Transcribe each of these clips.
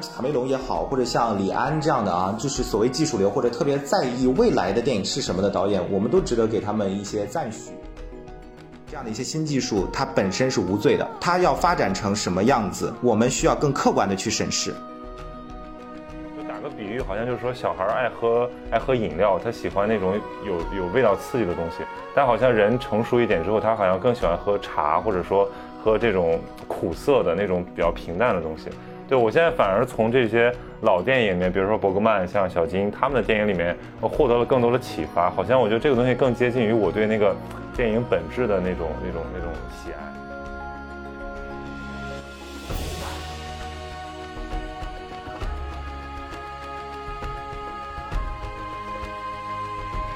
卡梅隆也好，或者像李安这样的啊，就是所谓技术流或者特别在意未来的电影是什么的导演，我们都值得给他们一些赞许。这样的一些新技术，它本身是无罪的，它要发展成什么样子，我们需要更客观的去审视。就打个比喻，好像就是说小孩爱喝爱喝饮料，他喜欢那种有有味道刺激的东西，但好像人成熟一点之后，他好像更喜欢喝茶，或者说喝这种苦涩的那种比较平淡的东西。对我现在反而从这些老电影里面，比如说伯格曼、像小金他们的电影里面，我获得了更多的启发。好像我觉得这个东西更接近于我对那个电影本质的那种、那种、那种喜爱。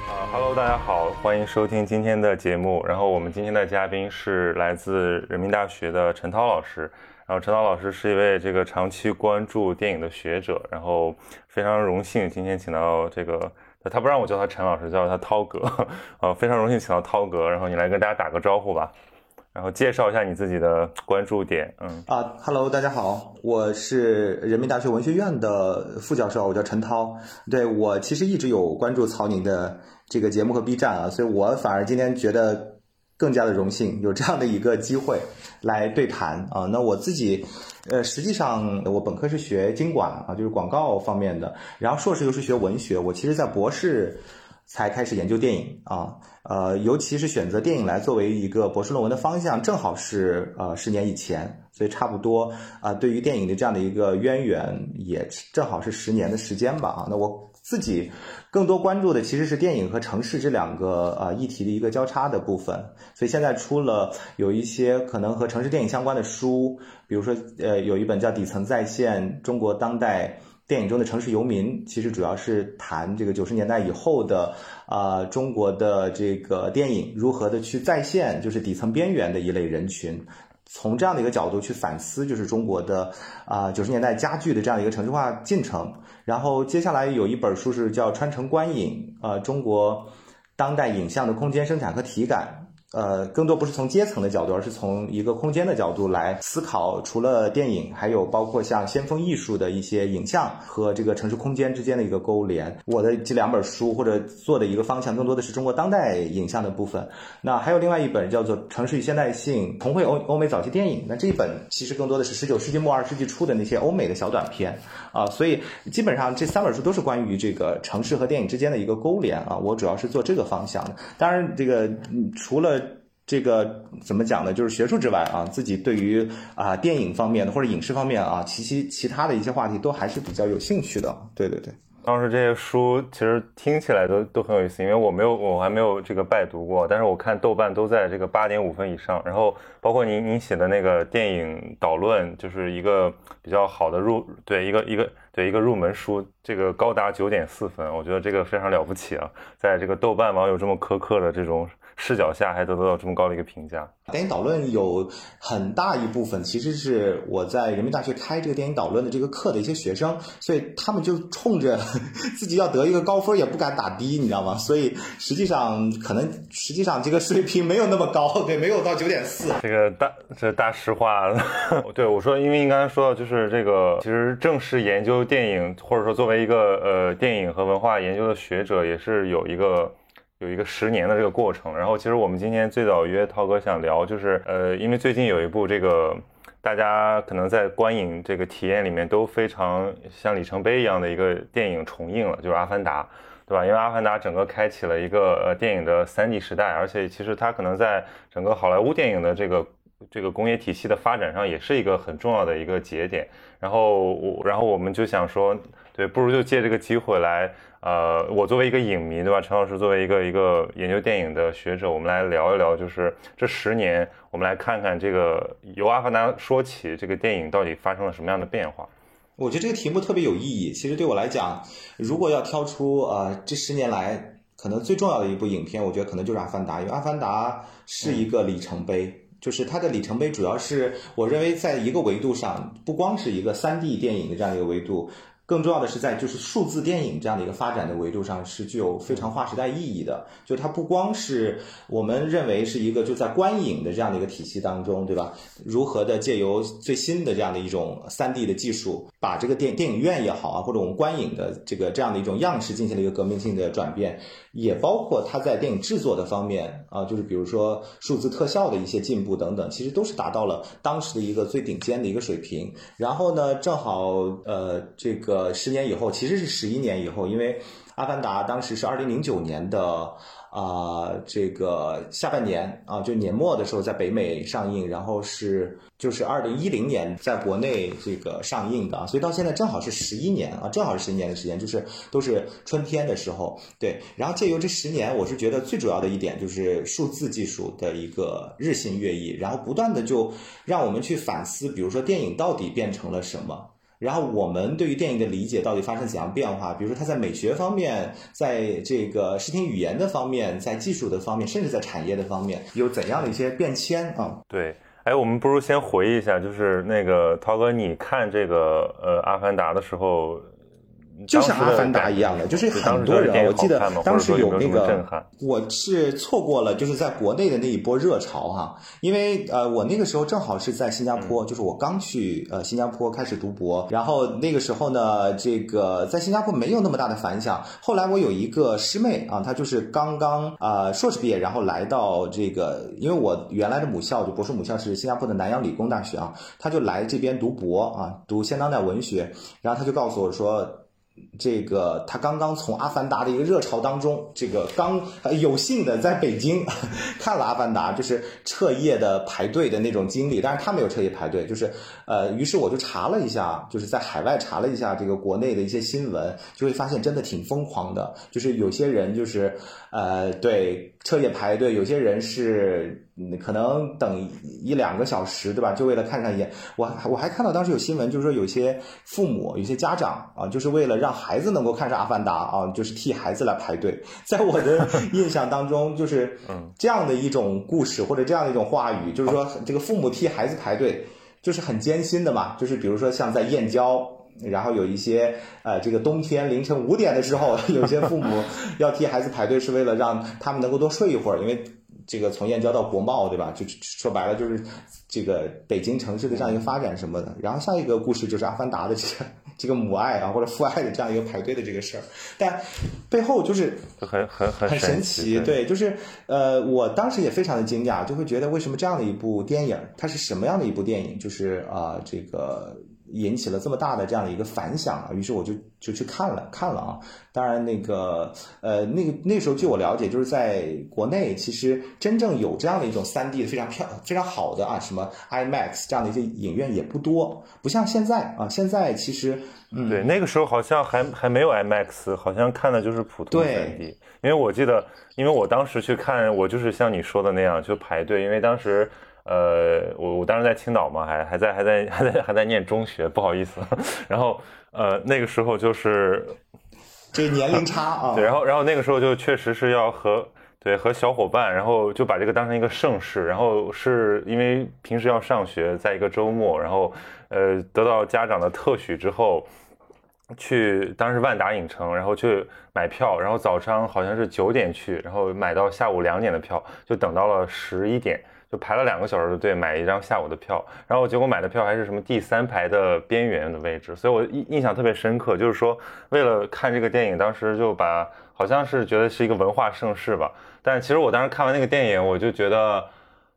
啊，Hello，大家好，欢迎收听今天的节目。然后我们今天的嘉宾是来自人民大学的陈涛老师。然后陈涛老师是一位这个长期关注电影的学者。然后非常荣幸今天请到这个，他不让我叫他陈老师，叫他涛哥。啊，非常荣幸请到涛哥。然后你来跟大家打个招呼吧。然后介绍一下你自己的关注点。嗯啊，Hello，大家好，我是人民大学文学院的副教授，我叫陈涛。对我其实一直有关注曹宁的这个节目和 B 站啊，所以我反而今天觉得更加的荣幸，有这样的一个机会来对谈啊。那我自己，呃，实际上我本科是学经管啊，就是广告方面的，然后硕士又是学文学。我其实，在博士才开始研究电影啊，呃，尤其是选择电影来作为一个博士论文的方向，正好是呃十年以前，所以差不多啊，对于电影的这样的一个渊源，也正好是十年的时间吧啊。那我自己更多关注的其实是电影和城市这两个呃议题的一个交叉的部分，所以现在出了有一些可能和城市电影相关的书，比如说呃有一本叫《底层再现：中国当代》。电影中的城市游民，其实主要是谈这个九十年代以后的啊中国的这个电影如何的去再现，就是底层边缘的一类人群，从这样的一个角度去反思，就是中国的啊九十年代加剧的这样一个城市化进程。然后接下来有一本书是叫《穿城观影》，呃，中国当代影像的空间生产和体感。呃，更多不是从阶层的角度，而是从一个空间的角度来思考。除了电影，还有包括像先锋艺术的一些影像和这个城市空间之间的一个勾连。我的这两本书或者做的一个方向，更多的是中国当代影像的部分。那还有另外一本叫做《城市与现代性：重绘欧欧美早期电影》。那这一本其实更多的是十九世纪末二十世纪初的那些欧美的小短片啊。所以基本上这三本书都是关于这个城市和电影之间的一个勾连啊。我主要是做这个方向的。当然，这个除了这个怎么讲呢？就是学术之外啊，自己对于啊电影方面的或者影视方面啊，其其其他的一些话题都还是比较有兴趣的。对对对，当时这些书其实听起来都都很有意思，因为我没有我还没有这个拜读过，但是我看豆瓣都在这个八点五分以上。然后包括您您写的那个电影导论，就是一个比较好的入对一个一个对一个入门书，这个高达九点四分，我觉得这个非常了不起啊，在这个豆瓣网友这么苛刻的这种。视角下还得得到这么高的一个评价。电影导论有很大一部分其实是我在人民大学开这个电影导论的这个课的一些学生，所以他们就冲着 自己要得一个高分也不敢打低，你知道吗？所以实际上可能实际上这个水平没有那么高，对，没有到九点四。这个大这大实话，对我说，因为你刚才说到就是这个，其实正式研究电影或者说作为一个呃电影和文化研究的学者，也是有一个。有一个十年的这个过程，然后其实我们今天最早约涛哥想聊，就是呃，因为最近有一部这个大家可能在观影这个体验里面都非常像里程碑一样的一个电影重映了，就是《阿凡达》，对吧？因为《阿凡达》整个开启了一个呃电影的三 D 时代，而且其实它可能在整个好莱坞电影的这个这个工业体系的发展上也是一个很重要的一个节点。然后我然后我们就想说，对，不如就借这个机会来。呃，我作为一个影迷，对吧？陈老师作为一个一个研究电影的学者，我们来聊一聊，就是这十年，我们来看看这个由《阿凡达》说起，这个电影到底发生了什么样的变化？我觉得这个题目特别有意义。其实对我来讲，如果要挑出呃这十年来可能最重要的一部影片，我觉得可能就是《阿凡达》，因为《阿凡达》是一个里程碑，就是它的里程碑主要是我认为在一个维度上，不光是一个三 D 电影的这样一个维度。更重要的是在就是数字电影这样的一个发展的维度上是具有非常划时代意义的。就它不光是我们认为是一个就在观影的这样的一个体系当中，对吧？如何的借由最新的这样的一种三 D 的技术，把这个电电影院也好啊，或者我们观影的这个这样的一种样式进行了一个革命性的转变，也包括他在电影制作的方面啊，就是比如说数字特效的一些进步等等，其实都是达到了当时的一个最顶尖的一个水平。然后呢，正好呃，这个十年以后，其实是十一年以后，因为《阿凡达》当时是二零零九年的。啊，这个下半年啊，就年末的时候在北美上映，然后是就是二零一零年在国内这个上映的啊，所以到现在正好是十一年啊，正好是十一年的时间，就是都是春天的时候，对。然后借由这十年，我是觉得最主要的一点就是数字技术的一个日新月异，然后不断的就让我们去反思，比如说电影到底变成了什么。然后我们对于电影的理解到底发生怎样变化？比如说它在美学方面，在这个视听语言的方面，在技术的方面，甚至在产业的方面，有怎样的一些变迁啊？对，哎，我们不如先回忆一下，就是那个涛哥，你看这个呃《阿凡达》的时候。就像阿凡达一样的，就是很多人，我记得当时有那个，我是错过了，就是在国内的那一波热潮哈，因为呃，我那个时候正好是在新加坡，就是我刚去呃新加坡开始读博，然后那个时候呢，这个在新加坡没有那么大的反响。后来我有一个师妹啊，她就是刚刚啊硕士毕业，然后来到这个，因为我原来的母校就博士母校是新加坡的南洋理工大学啊，她就来这边读博啊，读现当代文学，然后她就告诉我说。这个他刚刚从《阿凡达》的一个热潮当中，这个刚有幸的在北京 看了《阿凡达》，就是彻夜的排队的那种经历。但是他没有彻夜排队，就是呃，于是我就查了一下，就是在海外查了一下这个国内的一些新闻，就会发现真的挺疯狂的，就是有些人就是呃，对彻夜排队，有些人是。可能等一两个小时，对吧？就为了看上一眼。我我还看到当时有新闻，就是说有些父母、有些家长啊，就是为了让孩子能够看上《阿凡达》啊，就是替孩子来排队。在我的印象当中，就是这样的一种故事或者这样的一种话语，就是说这个父母替孩子排队，就是很艰辛的嘛。就是比如说像在燕郊，然后有一些呃，这个冬天凌晨五点的时候，有些父母 要替孩子排队，是为了让他们能够多睡一会儿，因为。这个从燕郊到国贸，对吧？就说白了就是这个北京城市的这样一个发展什么的。然后下一个故事就是《阿凡达》的这个这个母爱啊或者父爱的这样一个排队的这个事儿，但背后就是很很很神奇。对，就是呃，我当时也非常的惊讶，就会觉得为什么这样的一部电影，它是什么样的一部电影？就是啊，这个。引起了这么大的这样的一个反响啊，于是我就就去看了看了啊。当然，那个呃，那个那时候据我了解，就是在国内其实真正有这样的一种三 D 的非常漂非常好的啊，什么 IMAX 这样的一些影院也不多，不像现在啊。现在其实嗯，对，那个时候好像还还没有 IMAX，好像看的就是普通三 D。因为我记得，因为我当时去看，我就是像你说的那样，就排队，因为当时。呃，我我当时在青岛嘛，还还在还在 还在还在念中学，不好意思。然后呃，那个时候就是这年龄差啊。对，然后然后那个时候就确实是要和对和小伙伴，然后就把这个当成一个盛事。然后是因为平时要上学，在一个周末，然后呃得到家长的特许之后，去当时万达影城，然后去买票，然后早上好像是九点去，然后买到下午两点的票，就等到了十一点。就排了两个小时的队买一张下午的票，然后结果买的票还是什么第三排的边缘的位置，所以我印印象特别深刻。就是说，为了看这个电影，当时就把好像是觉得是一个文化盛世吧。但其实我当时看完那个电影，我就觉得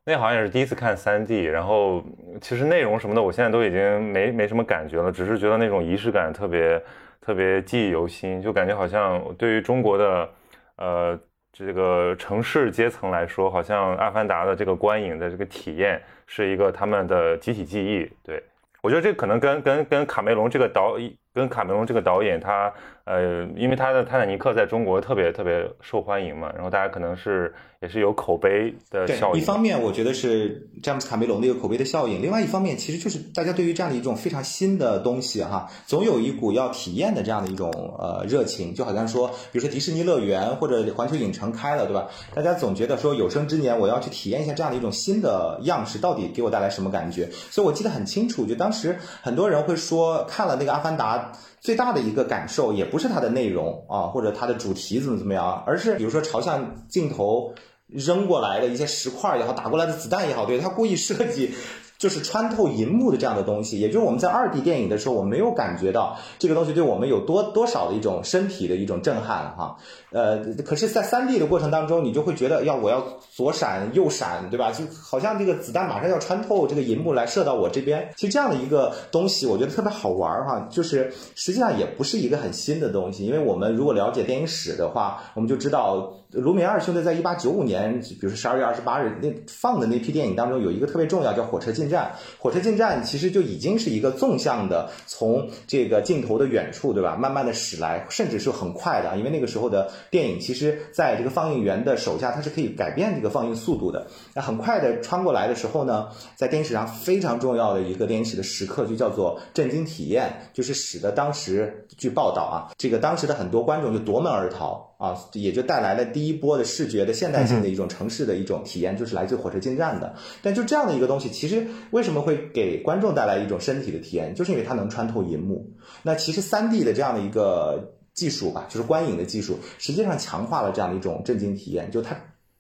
那好像也是第一次看 3D，然后其实内容什么的，我现在都已经没没什么感觉了，只是觉得那种仪式感特别特别记忆犹新，就感觉好像对于中国的呃。这个城市阶层来说，好像《阿凡达》的这个观影的这个体验是一个他们的集体记忆。对我觉得这可能跟跟跟卡梅隆这个导跟卡梅隆这个导演他。呃，因为他的《泰坦尼克》在中国特别特别受欢迎嘛，然后大家可能是也是有口碑的效应。一方面，我觉得是詹姆斯·卡梅隆的一个口碑的效应；，另外一方面，其实就是大家对于这样的一种非常新的东西，哈，总有一股要体验的这样的一种呃热情。就好像说，比如说迪士尼乐园或者环球影城开了，对吧？大家总觉得说有生之年我要去体验一下这样的一种新的样式，到底给我带来什么感觉？所以我记得很清楚，就当时很多人会说，看了那个《阿凡达》大最大的一个感受，也不是它的内容啊，或者它的主题怎么怎么样，而是比如说朝向镜头扔过来的一些石块也好，打过来的子弹也好，对他故意设计。就是穿透银幕的这样的东西，也就是我们在二 D 电影的时候，我没有感觉到这个东西对我们有多多少的一种身体的一种震撼哈。呃，可是，在三 D 的过程当中，你就会觉得要我要左闪右闪，对吧？就好像这个子弹马上要穿透这个银幕来射到我这边。其实这样的一个东西，我觉得特别好玩哈。就是实际上也不是一个很新的东西，因为我们如果了解电影史的话，我们就知道卢米埃尔兄弟在一八九五年，比如说十二月二十八日那放的那批电影当中，有一个特别重要，叫《火车进站》。火车进站其实就已经是一个纵向的，从这个镜头的远处，对吧？慢慢的驶来，甚至是很快的，因为那个时候的电影，其实在这个放映员的手下，它是可以改变这个放映速度的。那很快的穿过来的时候呢，在电影史上非常重要的一个电影史的时刻，就叫做震惊体验，就是使得当时据报道啊，这个当时的很多观众就夺门而逃。啊，也就带来了第一波的视觉的现代性的一种城市的一种体验，就是来自火车进站的。但就这样的一个东西，其实为什么会给观众带来一种身体的体验，就是因为它能穿透银幕。那其实三 D 的这样的一个技术吧，就是观影的技术，实际上强化了这样的一种震惊体验，就它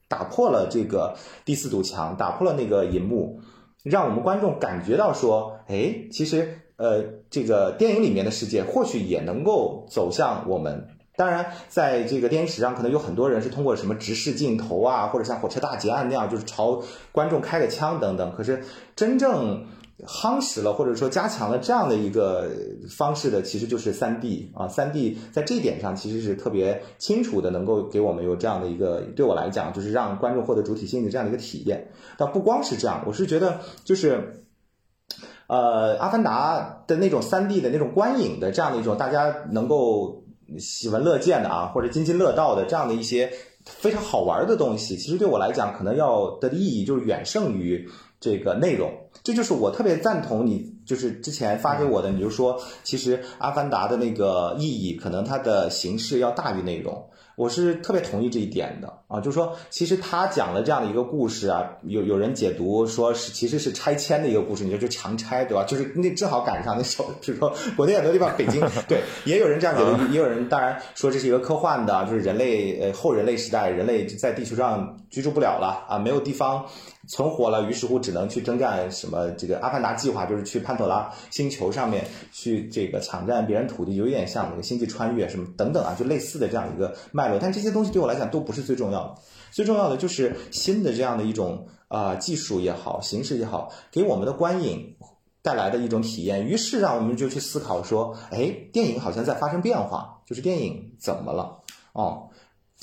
打破了这个第四堵墙，打破了那个银幕，让我们观众感觉到说，哎，其实呃，这个电影里面的世界或许也能够走向我们。当然，在这个电影史上，可能有很多人是通过什么直视镜头啊，或者像火车大劫案那样，就是朝观众开个枪等等。可是真正夯实了或者说加强了这样的一个方式的，其实就是三 D 啊。三 D 在这一点上其实是特别清楚的，能够给我们有这样的一个，对我来讲，就是让观众获得主体性的这样的一个体验。但不光是这样，我是觉得就是，呃，《阿凡达》的那种三 D 的那种观影的这样的一种，大家能够。喜闻乐见的啊，或者津津乐道的这样的一些非常好玩的东西，其实对我来讲，可能要的意义就是远胜于这个内容。这就是我特别赞同你，就是之前发给我的，你就说，其实《阿凡达》的那个意义，可能它的形式要大于内容。我是特别同意这一点的啊，就是说，其实他讲了这样的一个故事啊，有有人解读说是其实是拆迁的一个故事，你就就强拆对吧？就是那正好赶上那时候，比如说国内很多地方，北京对，也有人这样解读，也有人当然说这是一个科幻的，就是人类呃后人类时代，人类在地球上居住不了了啊，没有地方。存活了，于是乎只能去征战什么这个阿凡达计划，就是去潘多拉星球上面去这个抢占别人土地，有点像那个星际穿越什么等等啊，就类似的这样一个脉络。但这些东西对我来讲都不是最重要的，最重要的就是新的这样的一种啊技术也好，形式也好，给我们的观影带来的一种体验。于是让我们就去思考说，哎，电影好像在发生变化，就是电影怎么了？哦。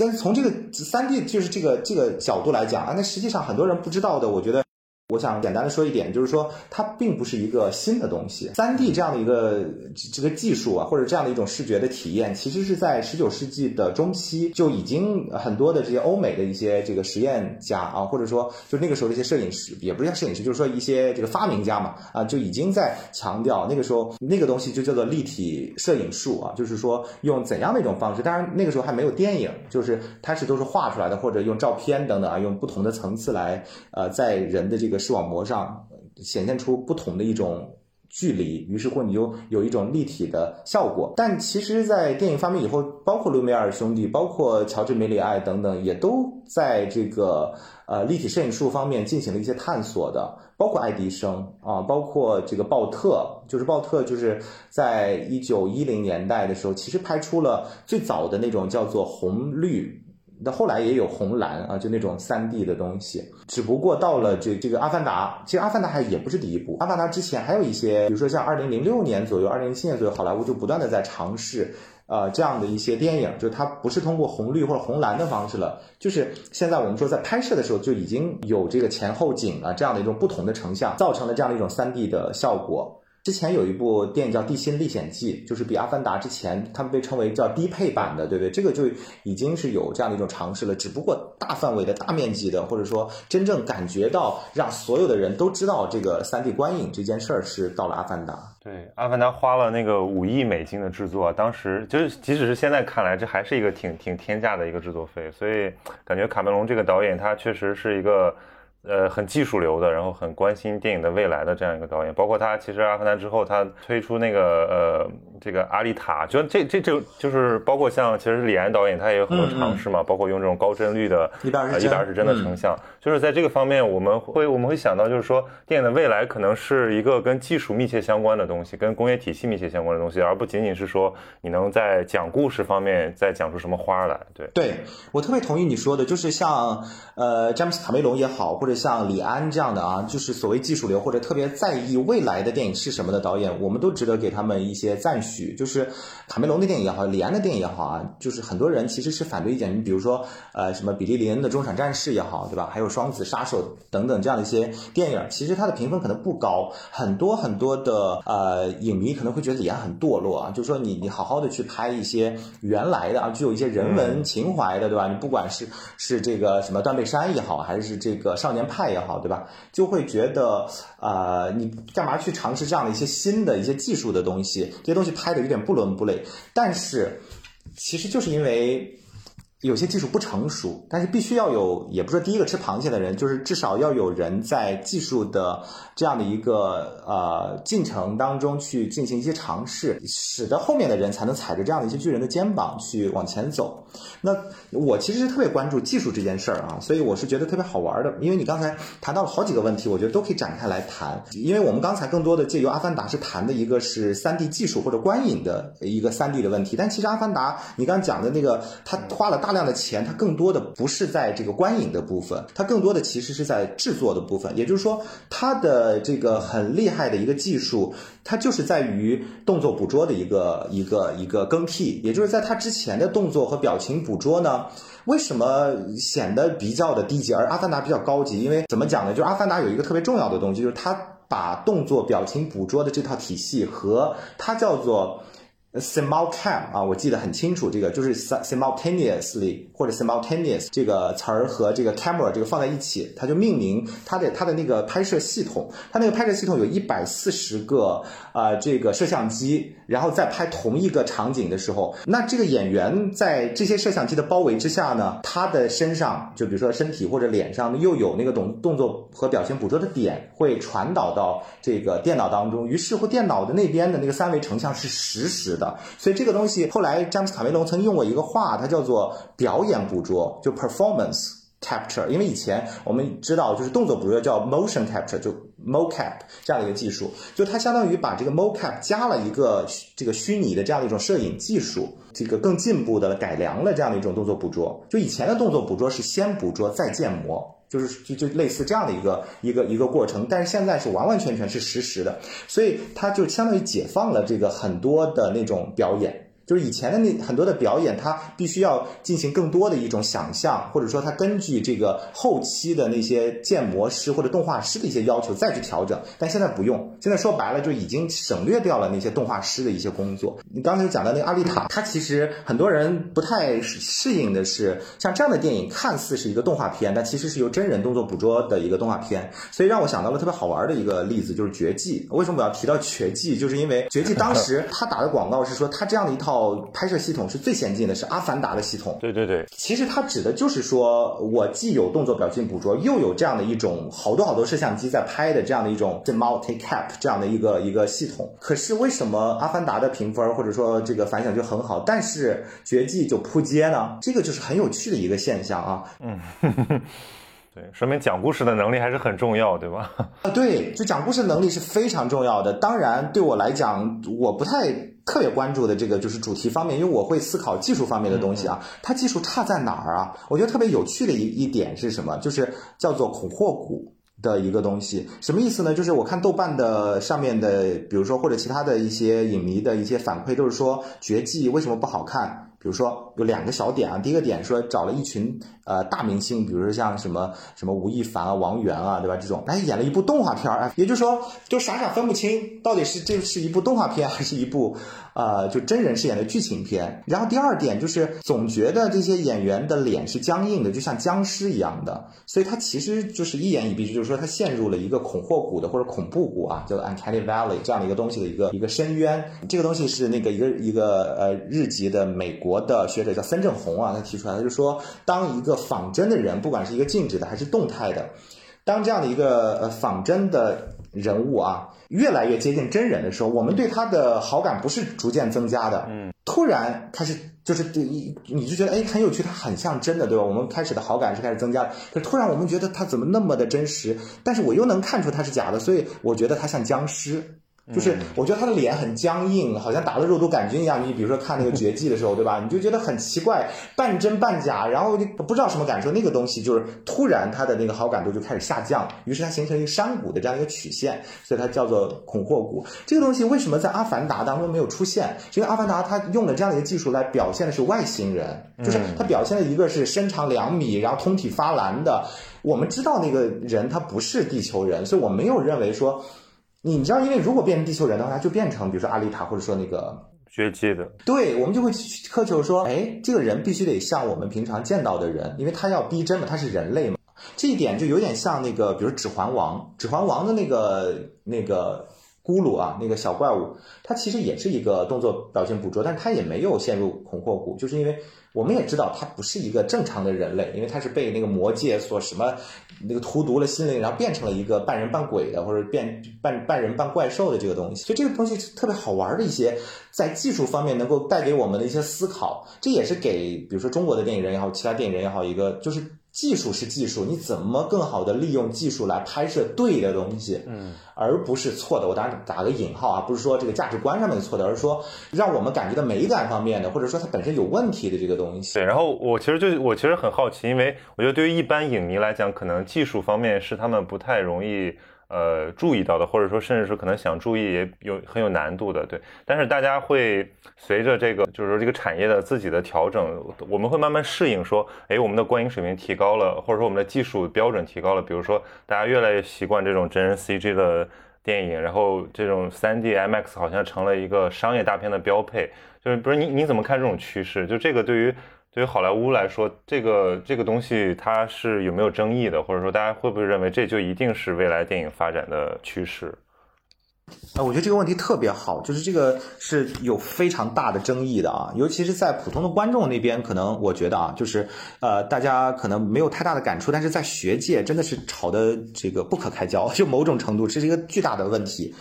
但是从这个三 D 就是这个这个角度来讲啊，那实际上很多人不知道的，我觉得。我想简单的说一点，就是说它并不是一个新的东西。三 D 这样的一个这个技术啊，或者这样的一种视觉的体验，其实是在十九世纪的中期就已经很多的这些欧美的一些这个实验家啊，或者说就那个时候的一些摄影师，也不是叫摄影师，就是说一些这个发明家嘛啊，就已经在强调那个时候那个东西就叫做立体摄影术啊，就是说用怎样的一种方式，当然那个时候还没有电影，就是它是都是画出来的，或者用照片等等啊，用不同的层次来呃在人的这个。视网膜上显现出不同的一种距离，于是乎你就有一种立体的效果。但其实，在电影发明以后，包括卢米埃尔兄弟，包括乔治梅里爱等等，也都在这个呃立体摄影术方面进行了一些探索的。包括爱迪生啊，包括这个鲍特，就是鲍特，就是在一九一零年代的时候，其实拍出了最早的那种叫做红绿。那后来也有红蓝啊，就那种三 D 的东西，只不过到了这这个阿凡达，其实阿凡达还也不是第一部，阿凡达之前还有一些，比如说像二零零六年左右、二零零七年左右，好莱坞就不断的在尝试，呃，这样的一些电影，就它不是通过红绿或者红蓝的方式了，就是现在我们说在拍摄的时候就已经有这个前后景啊这样的一种不同的成像，造成了这样的一种三 D 的效果。之前有一部电影叫《地心历险记》，就是比《阿凡达》之前他们被称为叫低配版的，对不对？这个就已经是有这样的一种尝试了。只不过大范围的大面积的，或者说真正感觉到让所有的人都知道这个三 D 观影这件事儿，是到了《阿凡达》。对，《阿凡达》花了那个五亿美金的制作，当时就是即使是现在看来，这还是一个挺挺天价的一个制作费。所以感觉卡梅隆这个导演他确实是一个。呃，很技术流的，然后很关心电影的未来的这样一个导演，包括他其实《阿凡达》之后，他推出那个呃这个《阿丽塔》，就这这这就是包括像其实李安导演他也有很多尝试嘛，包括用这种高帧率的一百二十一百二十帧的成像，就是在这个方面我们会我们会想到就是说电影的未来可能是一个跟技术密切相关的东西，跟工业体系密切相关的东西，而不仅仅是说你能在讲故事方面再讲出什么花来。对，对我特别同意你说的，就是像呃詹姆斯卡梅隆也好，或者像李安这样的啊，就是所谓技术流或者特别在意未来的电影是什么的导演，我们都值得给他们一些赞许。就是卡梅隆的电影也好，李安的电影也好啊，就是很多人其实是反对意见。你比如说，呃，什么比利林恩的《中场战士》也好，对吧？还有《双子杀手》等等这样的一些电影，其实它的评分可能不高。很多很多的呃影迷可能会觉得李安很堕落啊，就是说你你好好的去拍一些原来的啊，具有一些人文情怀的，对吧？你不管是是这个什么断背山也好，还是这个少年派也好，对吧？就会觉得，呃，你干嘛去尝试这样的一些新的一些技术的东西？这些东西拍的有点不伦不类。但是，其实就是因为有些技术不成熟，但是必须要有，也不是第一个吃螃蟹的人，就是至少要有人在技术的。这样的一个呃进程当中去进行一些尝试，使得后面的人才能踩着这样的一些巨人的肩膀去往前走。那我其实是特别关注技术这件事儿啊，所以我是觉得特别好玩的。因为你刚才谈到了好几个问题，我觉得都可以展开来谈。因为我们刚才更多的借由《阿凡达》是谈的一个是三 D 技术或者观影的一个三 D 的问题，但其实《阿凡达》你刚讲的那个，它花了大大量的钱，它更多的不是在这个观影的部分，它更多的其实是在制作的部分。也就是说，它的，这个很厉害的一个技术，它就是在于动作捕捉的一个一个一个更替，也就是在它之前的动作和表情捕捉呢，为什么显得比较的低级，而阿凡达比较高级？因为怎么讲呢？就阿凡达有一个特别重要的东西，就是它把动作表情捕捉的这套体系和它叫做。Simulcam 啊，我记得很清楚，这个就是 simultaneously 或者 simultaneous 这个词儿和这个 camera 这个放在一起，它就命名它的它的那个拍摄系统，它那个拍摄系统有一百四十个啊这个摄像机，然后在拍同一个场景的时候，那这个演员在这些摄像机的包围之下呢，他的身上就比如说身体或者脸上又有那个动动作和表情捕捉的点会传导到这个电脑当中，于是乎电脑的那边的那个三维成像是实时。的，所以这个东西后来詹姆斯卡梅隆曾经用过一个话，它叫做表演捕捉，就 performance capture。因为以前我们知道，就是动作捕捉叫 motion capture，就 mocap 这样的一个技术，就它相当于把这个 mocap 加了一个这个虚拟的这样的一种摄影技术，这个更进步的改良了这样的一种动作捕捉。就以前的动作捕捉是先捕捉再建模。就是就就类似这样的一个一个一个过程，但是现在是完完全全是实时的，所以它就相当于解放了这个很多的那种表演。就是以前的那很多的表演，它必须要进行更多的一种想象，或者说它根据这个后期的那些建模师或者动画师的一些要求再去调整。但现在不用，现在说白了就已经省略掉了那些动画师的一些工作。你刚才讲的那个《阿丽塔》，它其实很多人不太适应的是，像这样的电影看似是一个动画片，但其实是由真人动作捕捉的一个动画片。所以让我想到了特别好玩的一个例子，就是《绝技》。为什么我要提到《绝技》？就是因为《绝技》当时他打的广告是说，他这样的一套。拍摄系统是最先进的，是阿凡达的系统。对对对，其实它指的就是说，我既有动作表情捕捉，又有这样的一种好多好多摄像机在拍的这样的一种 multi cap 这样的一个一个系统。可是为什么阿凡达的评分或者说这个反响就很好，但是绝技就扑街呢？这个就是很有趣的一个现象啊。嗯。对，说明讲故事的能力还是很重要，对吧？啊，对，就讲故事能力是非常重要的。当然，对我来讲，我不太特别关注的这个就是主题方面，因为我会思考技术方面的东西啊。它技术差在哪儿啊？我觉得特别有趣的一一点是什么？就是叫做恐惑谷的一个东西。什么意思呢？就是我看豆瓣的上面的，比如说或者其他的一些影迷的一些反馈，都是说《绝技》为什么不好看？比如说有两个小点啊，第一个点说找了一群呃大明星，比如说像什么什么吴亦凡啊、王源啊，对吧？这种来演了一部动画片儿，也就是说就傻傻分不清到底是这是一部动画片还是一部。呃，就真人饰演的剧情片。然后第二点就是总觉得这些演员的脸是僵硬的，就像僵尸一样的。所以他其实就是一言以蔽之，就是说他陷入了一个恐吓谷的或者恐怖谷啊，叫做 Uncanny Valley 这样的一个东西的一个一个深渊。这个东西是那个一个一个呃日籍的美国的学者叫森正宏啊，他提出来，他就说当一个仿真的人，不管是一个静止的还是动态的。当这样的一个呃仿真的人物啊，越来越接近真人的时候，我们对他的好感不是逐渐增加的，嗯，突然开始就是一你就觉得哎很有趣，他很像真的，对吧？我们开始的好感是开始增加的，可突然我们觉得他怎么那么的真实，但是我又能看出他是假的，所以我觉得他像僵尸。就是我觉得他的脸很僵硬，好像打了肉毒杆菌一样。你比如说看那个绝技的时候，对吧？你就觉得很奇怪，半真半假，然后就不知道什么感受。那个东西就是突然他的那个好感度就开始下降，于是它形成一个山谷的这样一个曲线，所以它叫做恐惑谷。这个东西为什么在《阿凡达》当中没有出现？是因为《阿凡达》它用了这样的一个技术来表现的是外星人，就是它表现的一个是身长两米，然后通体发蓝的。我们知道那个人他不是地球人，所以我没有认为说。你知道，因为如果变成地球人的话，就变成比如说阿丽塔，或者说那个绝技的，对我们就会苛求说，哎，这个人必须得像我们平常见到的人，因为他要逼真嘛，他是人类嘛。这一点就有点像那个，比如《指环王》，《指环王》的那个那个咕噜啊，那个小怪物，它其实也是一个动作表现捕捉，但是它也没有陷入恐吓谷，就是因为。我们也知道它不是一个正常的人类，因为它是被那个魔界所什么那个荼毒了心灵，然后变成了一个半人半鬼的，或者变半半人半怪兽的这个东西。就这个东西是特别好玩的一些，在技术方面能够带给我们的一些思考，这也是给比如说中国的电影人也好，其他电影人也好，一个就是。技术是技术，你怎么更好的利用技术来拍摄对的东西，嗯，而不是错的。我当然打个引号啊，不是说这个价值观上面的错的，而是说让我们感觉到美感方面的，或者说它本身有问题的这个东西。对，然后我其实就我其实很好奇，因为我觉得对于一般影迷来讲，可能技术方面是他们不太容易。呃，注意到的，或者说，甚至是可能想注意也有很有难度的，对。但是大家会随着这个，就是说这个产业的自己的调整，我们会慢慢适应，说，哎，我们的观影水平提高了，或者说我们的技术标准提高了。比如说，大家越来越习惯这种真人 CG 的电影，然后这种 3D IMAX 好像成了一个商业大片的标配。就是，不是你你怎么看这种趋势？就这个对于。对于好莱坞来说，这个这个东西它是有没有争议的，或者说大家会不会认为这就一定是未来电影发展的趋势？啊，我觉得这个问题特别好，就是这个是有非常大的争议的啊，尤其是在普通的观众那边，可能我觉得啊，就是呃，大家可能没有太大的感触，但是在学界真的是吵的这个不可开交，就某种程度这是一个巨大的问题。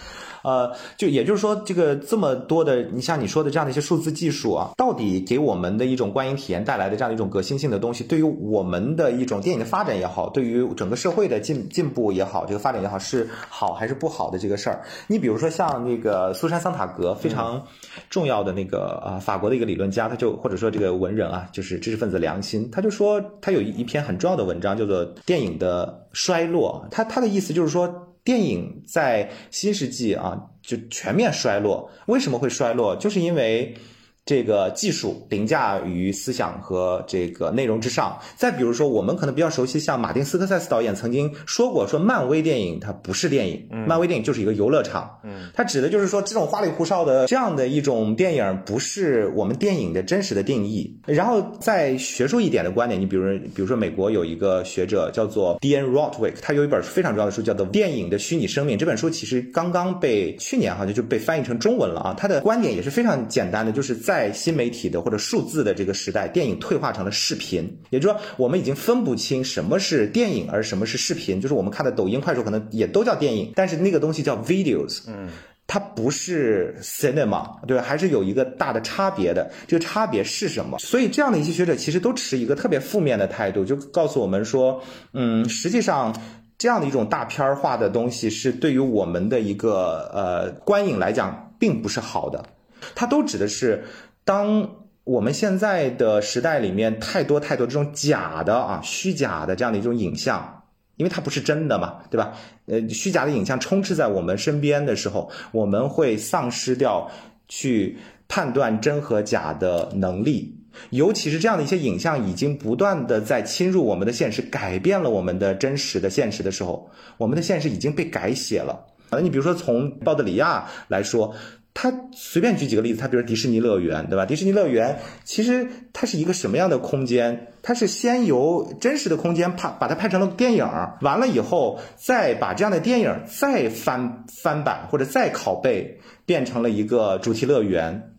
呃，就也就是说，这个这么多的，你像你说的这样的一些数字技术啊，到底给我们的一种观影体验带来的这样的一种革新性的东西，对于我们的一种电影的发展也好，对于整个社会的进进步也好，这个发展也好，是好还是不好的这个事儿？你比如说像那个苏珊·桑塔格非常重要的那个啊，法国的一个理论家，他就或者说这个文人啊，就是知识分子良心，他就说他有一篇很重要的文章叫做《电影的衰落》，他他的意思就是说。电影在新世纪啊，就全面衰落。为什么会衰落？就是因为。这个技术凌驾于思想和这个内容之上。再比如说，我们可能比较熟悉，像马丁斯科塞斯导演曾经说过，说漫威电影它不是电影，漫威电影就是一个游乐场。嗯，它指的就是说，这种花里胡哨的这样的一种电影，不是我们电影的真实的定义。然后再学术一点的观点，你比如比如说美国有一个学者叫做 D.N. Rotwick，他有一本非常重要的书叫做《电影的虚拟生命》。这本书其实刚刚被去年好像就被翻译成中文了啊。他的观点也是非常简单的，就是在在新媒体的或者数字的这个时代，电影退化成了视频，也就是说，我们已经分不清什么是电影，而什么是视频。就是我们看的抖音、快手可能也都叫电影，但是那个东西叫 videos，嗯，它不是 cinema，对吧？还是有一个大的差别的。这个差别是什么？所以这样的一些学者其实都持一个特别负面的态度，就告诉我们说，嗯，实际上这样的一种大片儿化的东西是对于我们的一个呃观影来讲，并不是好的。它都指的是。当我们现在的时代里面太多太多这种假的啊、虚假的这样的一种影像，因为它不是真的嘛，对吧？呃，虚假的影像充斥在我们身边的时候，我们会丧失掉去判断真和假的能力。尤其是这样的一些影像已经不断的在侵入我们的现实，改变了我们的真实的现实的时候，我们的现实已经被改写了。啊，你比如说从鲍德里亚来说。他随便举几个例子，他比如迪士尼乐园，对吧？迪士尼乐园其实它是一个什么样的空间？它是先由真实的空间拍，把它拍成了电影，完了以后再把这样的电影再翻翻版或者再拷贝，变成了一个主题乐园。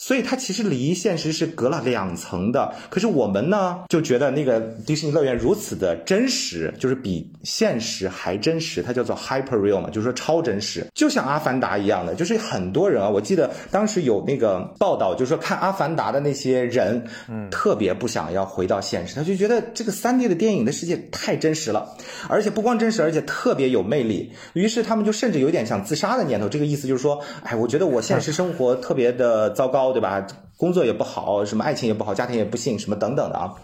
所以它其实离现实是隔了两层的。可是我们呢，就觉得那个迪士尼乐园如此的真实，就是比现实还真实，它叫做 hyper real 嘛，就是说超真实，就像阿凡达一样的。就是很多人啊，我记得当时有那个报道，就是说看阿凡达的那些人，嗯，特别不想要回到现实，他就觉得这个三 D 的电影的世界太真实了，而且不光真实，而且特别有魅力。于是他们就甚至有点想自杀的念头。这个意思就是说，哎，我觉得我现实生活特别的糟糕。对吧？工作也不好，什么爱情也不好，家庭也不幸，什么等等的啊。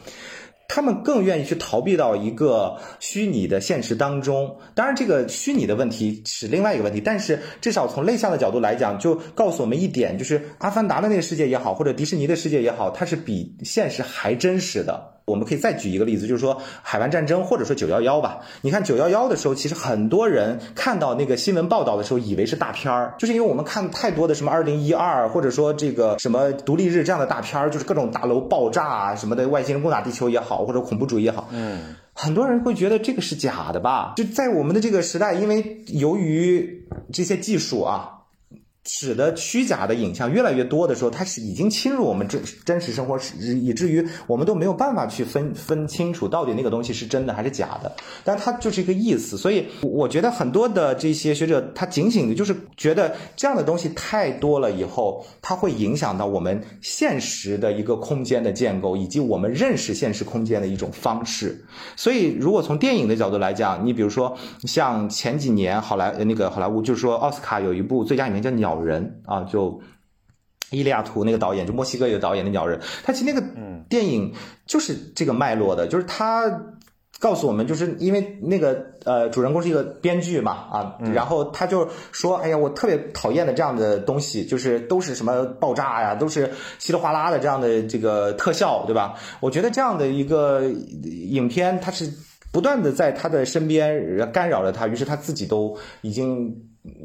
他们更愿意去逃避到一个虚拟的现实当中。当然，这个虚拟的问题是另外一个问题。但是，至少从类向的角度来讲，就告诉我们一点，就是《阿凡达》的那个世界也好，或者迪士尼的世界也好，它是比现实还真实的。我们可以再举一个例子，就是说海湾战争，或者说九幺幺吧。你看九幺幺的时候，其实很多人看到那个新闻报道的时候，以为是大片儿，就是因为我们看太多的什么二零一二，或者说这个什么独立日这样的大片儿，就是各种大楼爆炸啊什么的，外星人攻打地球也好，或者恐怖主义也好，嗯，很多人会觉得这个是假的吧？就在我们的这个时代，因为由于这些技术啊。使得虚假的影像越来越多的时候，它是已经侵入我们真真实生活，以以至于我们都没有办法去分分清楚到底那个东西是真的还是假的。但它就是一个意思，所以我觉得很多的这些学者，他仅仅的就是觉得这样的东西太多了以后，它会影响到我们现实的一个空间的建构，以及我们认识现实空间的一种方式。所以，如果从电影的角度来讲，你比如说像前几年好莱那个好莱坞，就是说奥斯卡有一部最佳影片叫《鸟》。人啊，就伊利亚图那个导演，就墨西哥一个导演的鸟人，他其实那个电影就是这个脉络的，就是他告诉我们，就是因为那个呃主人公是一个编剧嘛啊，然后他就说，哎呀，我特别讨厌的这样的东西，就是都是什么爆炸呀，都是稀里哗啦的这样的这个特效，对吧？我觉得这样的一个影片，它是不断的在他的身边干扰着他，于是他自己都已经。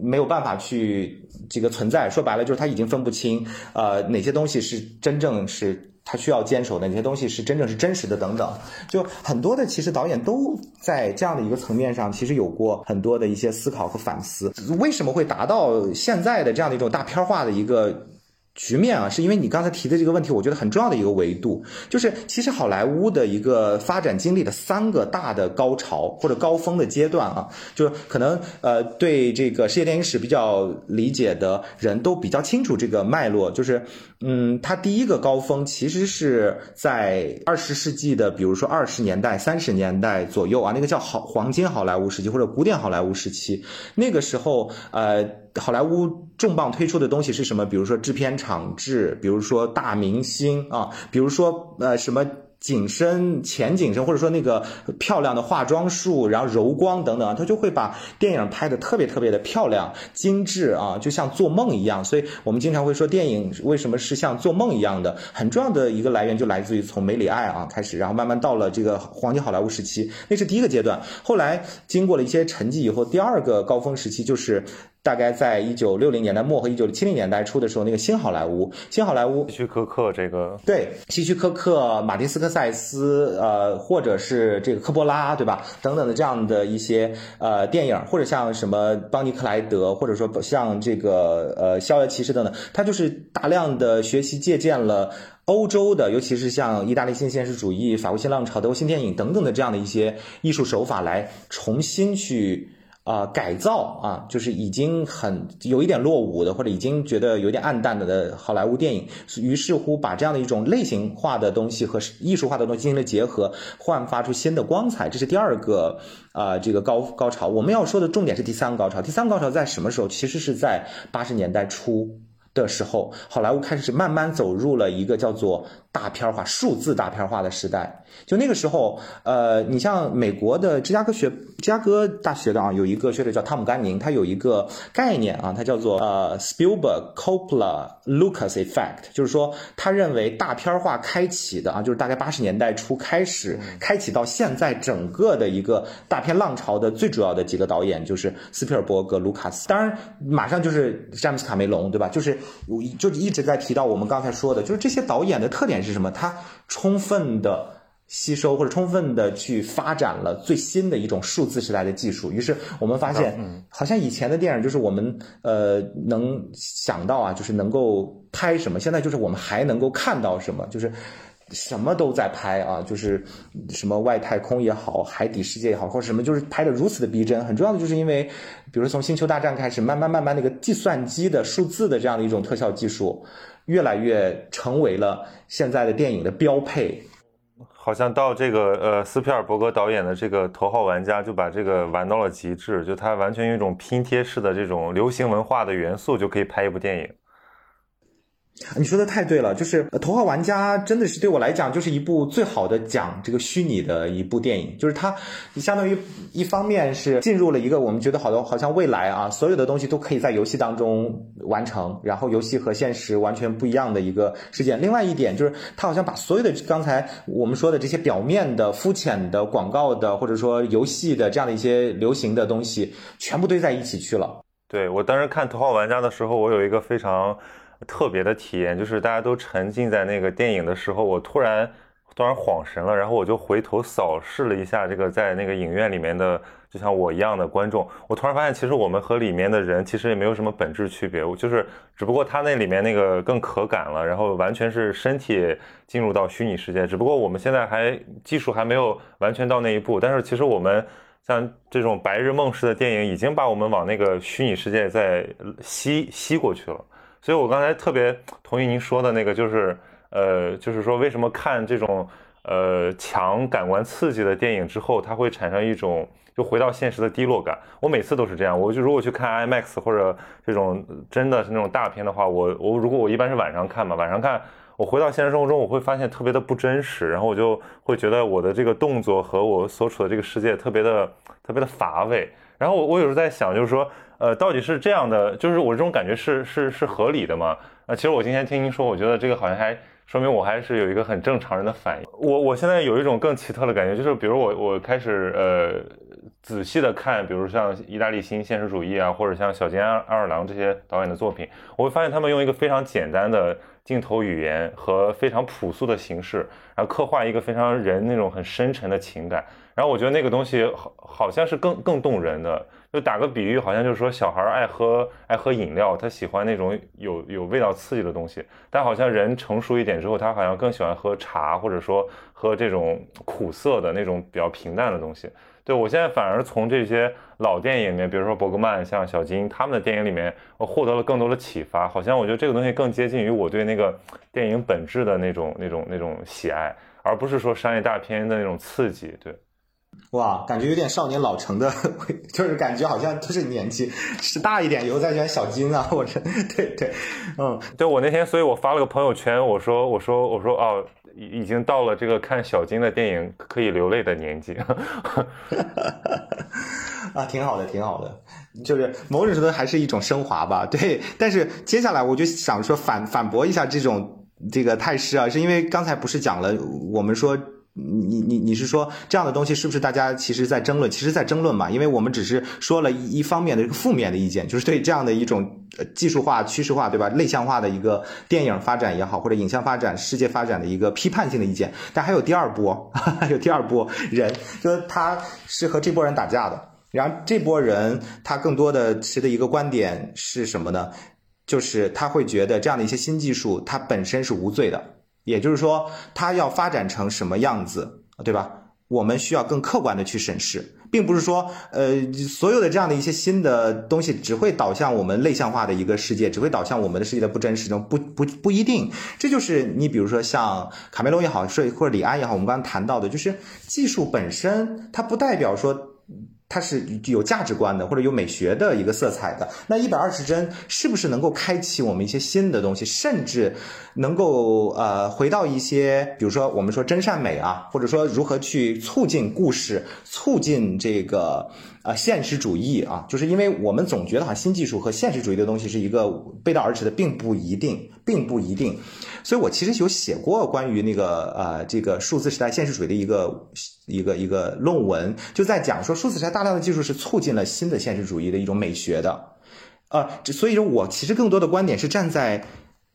没有办法去这个存在，说白了就是他已经分不清，呃，哪些东西是真正是他需要坚守的，哪些东西是真正是真实的等等。就很多的其实导演都在这样的一个层面上，其实有过很多的一些思考和反思。为什么会达到现在的这样的一种大片化的一个？局面啊，是因为你刚才提的这个问题，我觉得很重要的一个维度，就是其实好莱坞的一个发展经历的三个大的高潮或者高峰的阶段啊，就是可能呃对这个世界电影史比较理解的人都比较清楚这个脉络，就是嗯，它第一个高峰其实是在二十世纪的，比如说二十年代、三十年代左右啊，那个叫好黄金好莱坞时期或者古典好莱坞时期，那个时候呃。好莱坞重磅推出的东西是什么？比如说制片厂制，比如说大明星啊，比如说呃什么景深、前景深，或者说那个漂亮的化妆术，然后柔光等等，他就会把电影拍的特别特别的漂亮、精致啊，就像做梦一样。所以我们经常会说，电影为什么是像做梦一样的？很重要的一个来源就来自于从梅里爱啊开始，然后慢慢到了这个黄金好莱坞时期，那是第一个阶段。后来经过了一些沉寂以后，第二个高峰时期就是。大概在一九六零年代末和一九七零年代初的时候，那个新好莱坞，新好莱坞，希区柯克这个，对，希区柯克、马丁斯科塞斯，呃，或者是这个科波拉，对吧？等等的这样的一些呃电影，或者像什么邦尼克莱德，或者说像这个呃逍遥骑士等等，他就是大量的学习借鉴了欧洲的，尤其是像意大利新现实主义、法国新浪潮、德国新电影等等的这样的一些艺术手法来重新去。啊，改造啊，就是已经很有一点落伍的，或者已经觉得有点暗淡的的好莱坞电影，于是乎把这样的一种类型化的东西和艺术化的东西进行了结合，焕发出新的光彩。这是第二个啊，这个高高潮。我们要说的重点是第三个高潮。第三个高潮在什么时候？其实是在八十年代初的时候，好莱坞开始慢慢走入了一个叫做。大片化、数字大片化的时代，就那个时候，呃，你像美国的芝加哥学、芝加哥大学的啊，有一个学者叫汤姆·甘宁，他有一个概念啊，他叫做呃 Spielberg Coppola Lucas Effect，就是说，他认为大片化开启的啊，就是大概八十年代初开始开启到现在整个的一个大片浪潮的最主要的几个导演就是斯皮尔伯格、卢卡斯，当然马上就是詹姆斯·卡梅隆，对吧？就是就一直在提到我们刚才说的，就是这些导演的特点。是什么？他充分的吸收或者充分的去发展了最新的一种数字时代的技术，于是我们发现，好像以前的电影就是我们呃能想到啊，就是能够拍什么，现在就是我们还能够看到什么，就是什么都在拍啊，就是什么外太空也好，海底世界也好，或者什么，就是拍的如此的逼真。很重要的就是因为，比如从星球大战开始，慢慢慢慢那个计算机的数字的这样的一种特效技术，越来越成为了现在的电影的标配。好像到这个呃斯皮尔伯格导演的这个《头号玩家》就把这个玩到了极致，就他完全用一种拼贴式的这种流行文化的元素就可以拍一部电影。你说的太对了，就是《头号玩家》真的是对我来讲就是一部最好的讲这个虚拟的一部电影，就是它相当于一方面是进入了一个我们觉得好多好像未来啊，所有的东西都可以在游戏当中完成，然后游戏和现实完全不一样的一个事件。另外一点就是，它好像把所有的刚才我们说的这些表面的、肤浅的、广告的或者说游戏的这样的一些流行的东西，全部堆在一起去了。对我当时看《头号玩家》的时候，我有一个非常。特别的体验就是大家都沉浸在那个电影的时候，我突然突然恍神了，然后我就回头扫视了一下这个在那个影院里面的，就像我一样的观众，我突然发现其实我们和里面的人其实也没有什么本质区别，就是只不过他那里面那个更可感了，然后完全是身体进入到虚拟世界，只不过我们现在还技术还没有完全到那一步，但是其实我们像这种白日梦式的电影已经把我们往那个虚拟世界在吸吸过去了。所以，我刚才特别同意您说的那个，就是，呃，就是说，为什么看这种，呃，强感官刺激的电影之后，它会产生一种就回到现实的低落感？我每次都是这样。我就如果去看 IMAX 或者这种真的是那种大片的话，我我如果我一般是晚上看嘛，晚上看，我回到现实生活中，我会发现特别的不真实，然后我就会觉得我的这个动作和我所处的这个世界特别的特别的乏味。然后我我有时候在想，就是说。呃，到底是这样的，就是我这种感觉是是是合理的吗？啊，其实我今天听您说，我觉得这个好像还说明我还是有一个很正常人的反应。我我现在有一种更奇特的感觉，就是比如我我开始呃仔细的看，比如像意大利新现实主义啊，或者像小津安二郎这些导演的作品，我会发现他们用一个非常简单的镜头语言和非常朴素的形式，然后刻画一个非常人那种很深沉的情感，然后我觉得那个东西好好像是更更动人的。就打个比喻，好像就是说小孩爱喝爱喝饮料，他喜欢那种有有味道刺激的东西。但好像人成熟一点之后，他好像更喜欢喝茶，或者说喝这种苦涩的那种比较平淡的东西。对我现在反而从这些老电影里面，比如说伯格曼、像小金他们的电影里面，我获得了更多的启发。好像我觉得这个东西更接近于我对那个电影本质的那种那种那种喜爱，而不是说商业大片的那种刺激。对。哇，感觉有点少年老成的，就是感觉好像都是年纪是大一点，以后再选小金啊，或者对对，嗯，对我那天，所以我发了个朋友圈，我说我说我说哦，已已经到了这个看小金的电影可以流泪的年纪，啊，挺好的，挺好的，就是某种程度还是一种升华吧，对。但是接下来我就想说反反驳一下这种这个态势啊，是因为刚才不是讲了，我们说。你你你是说这样的东西是不是大家其实在争论？其实在争论嘛，因为我们只是说了一一方面的一个负面的意见，就是对这样的一种技术化、趋势化，对吧？类象化的一个电影发展也好，或者影像发展、世界发展的一个批判性的意见。但还有第二波，还 有第二波人，就是他是和这波人打架的。然后这波人他更多的持的一个观点是什么呢？就是他会觉得这样的一些新技术，它本身是无罪的。也就是说，它要发展成什么样子，对吧？我们需要更客观的去审视，并不是说，呃，所有的这样的一些新的东西只会导向我们类象化的一个世界，只会导向我们的世界的不真实中，不不不一定。这就是你比如说像卡梅隆也好，或者李安也好，我们刚刚谈到的，就是技术本身，它不代表说。它是有价值观的，或者有美学的一个色彩的。那一百二十帧是不是能够开启我们一些新的东西，甚至能够呃回到一些，比如说我们说真善美啊，或者说如何去促进故事，促进这个呃现实主义啊？就是因为我们总觉得哈新技术和现实主义的东西是一个背道而驰的，并不一定，并不一定。所以我其实有写过关于那个呃这个数字时代现实主义的一个一个一个论文，就在讲说数字时代大量的技术是促进了新的现实主义的一种美学的，呃，所以说我其实更多的观点是站在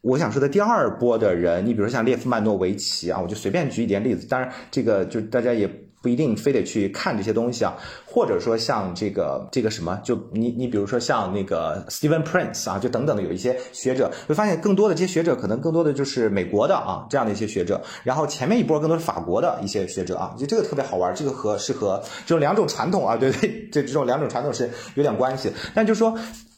我想说的第二波的人，你比如说像列夫曼诺维奇啊，我就随便举一点例子，当然这个就大家也。不一定非得去看这些东西啊，或者说像这个这个什么，就你你比如说像那个 Steven Prince 啊，就等等的有一些学者，会发现更多的这些学者可能更多的就是美国的啊这样的一些学者，然后前面一波更多是法国的一些学者啊，就这个特别好玩，这个和是和这种两种传统啊，对对，这这种两种传统是有点关系，但就是说。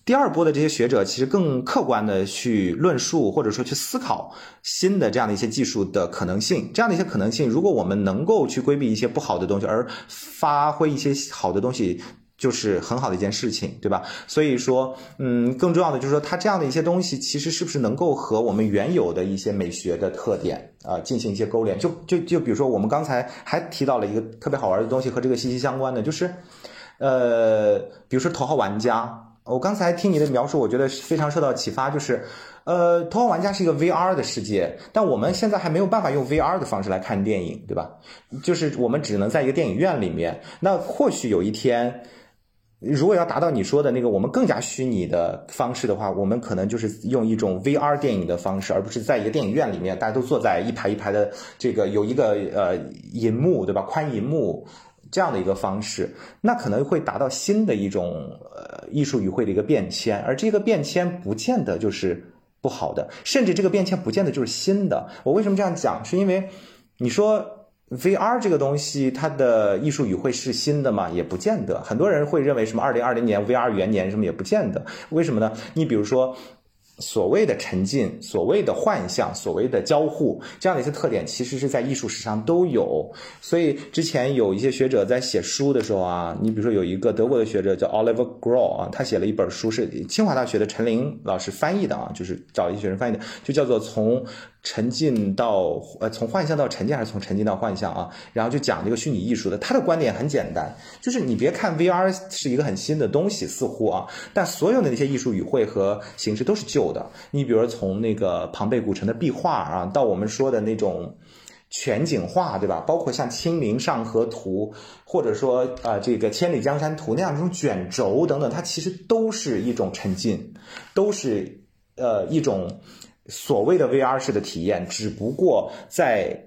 第二波的这些学者其实更客观的去论述，或者说去思考新的这样的一些技术的可能性，这样的一些可能性，如果我们能够去规避一些不好的东西，而发挥一些好的东西，就是很好的一件事情，对吧？所以说，嗯，更重要的就是说，它这样的一些东西，其实是不是能够和我们原有的一些美学的特点啊进行一些勾连？就就就比如说，我们刚才还提到了一个特别好玩的东西，和这个息息相关的，就是，呃，比如说头号玩家。我刚才听你的描述，我觉得非常受到启发。就是，呃，头号玩家是一个 VR 的世界，但我们现在还没有办法用 VR 的方式来看电影，对吧？就是我们只能在一个电影院里面。那或许有一天，如果要达到你说的那个我们更加虚拟的方式的话，我们可能就是用一种 VR 电影的方式，而不是在一个电影院里面，大家都坐在一排一排的这个有一个呃银幕，对吧？宽银幕。这样的一个方式，那可能会达到新的一种呃艺术语汇的一个变迁，而这个变迁不见得就是不好的，甚至这个变迁不见得就是新的。我为什么这样讲？是因为你说 VR 这个东西，它的艺术语汇是新的吗？也不见得。很多人会认为什么二零二零年 VR 元年什么也不见得。为什么呢？你比如说。所谓的沉浸，所谓的幻象，所谓的交互，这样的一些特点，其实是在艺术史上都有。所以之前有一些学者在写书的时候啊，你比如说有一个德国的学者叫 Oliver Groh 啊，他写了一本书，是清华大学的陈琳老师翻译的啊，就是找一些学生翻译的，就叫做从。沉浸到呃，从幻象到沉浸，还是从沉浸到幻象啊？然后就讲这个虚拟艺术的，他的观点很简单，就是你别看 VR 是一个很新的东西，似乎啊，但所有的那些艺术语汇和形式都是旧的。你比如从那个庞贝古城的壁画啊，到我们说的那种全景画，对吧？包括像《清明上河图》，或者说呃这个《千里江山图》那样这种卷轴等等，它其实都是一种沉浸，都是呃一种。所谓的 VR 式的体验，只不过在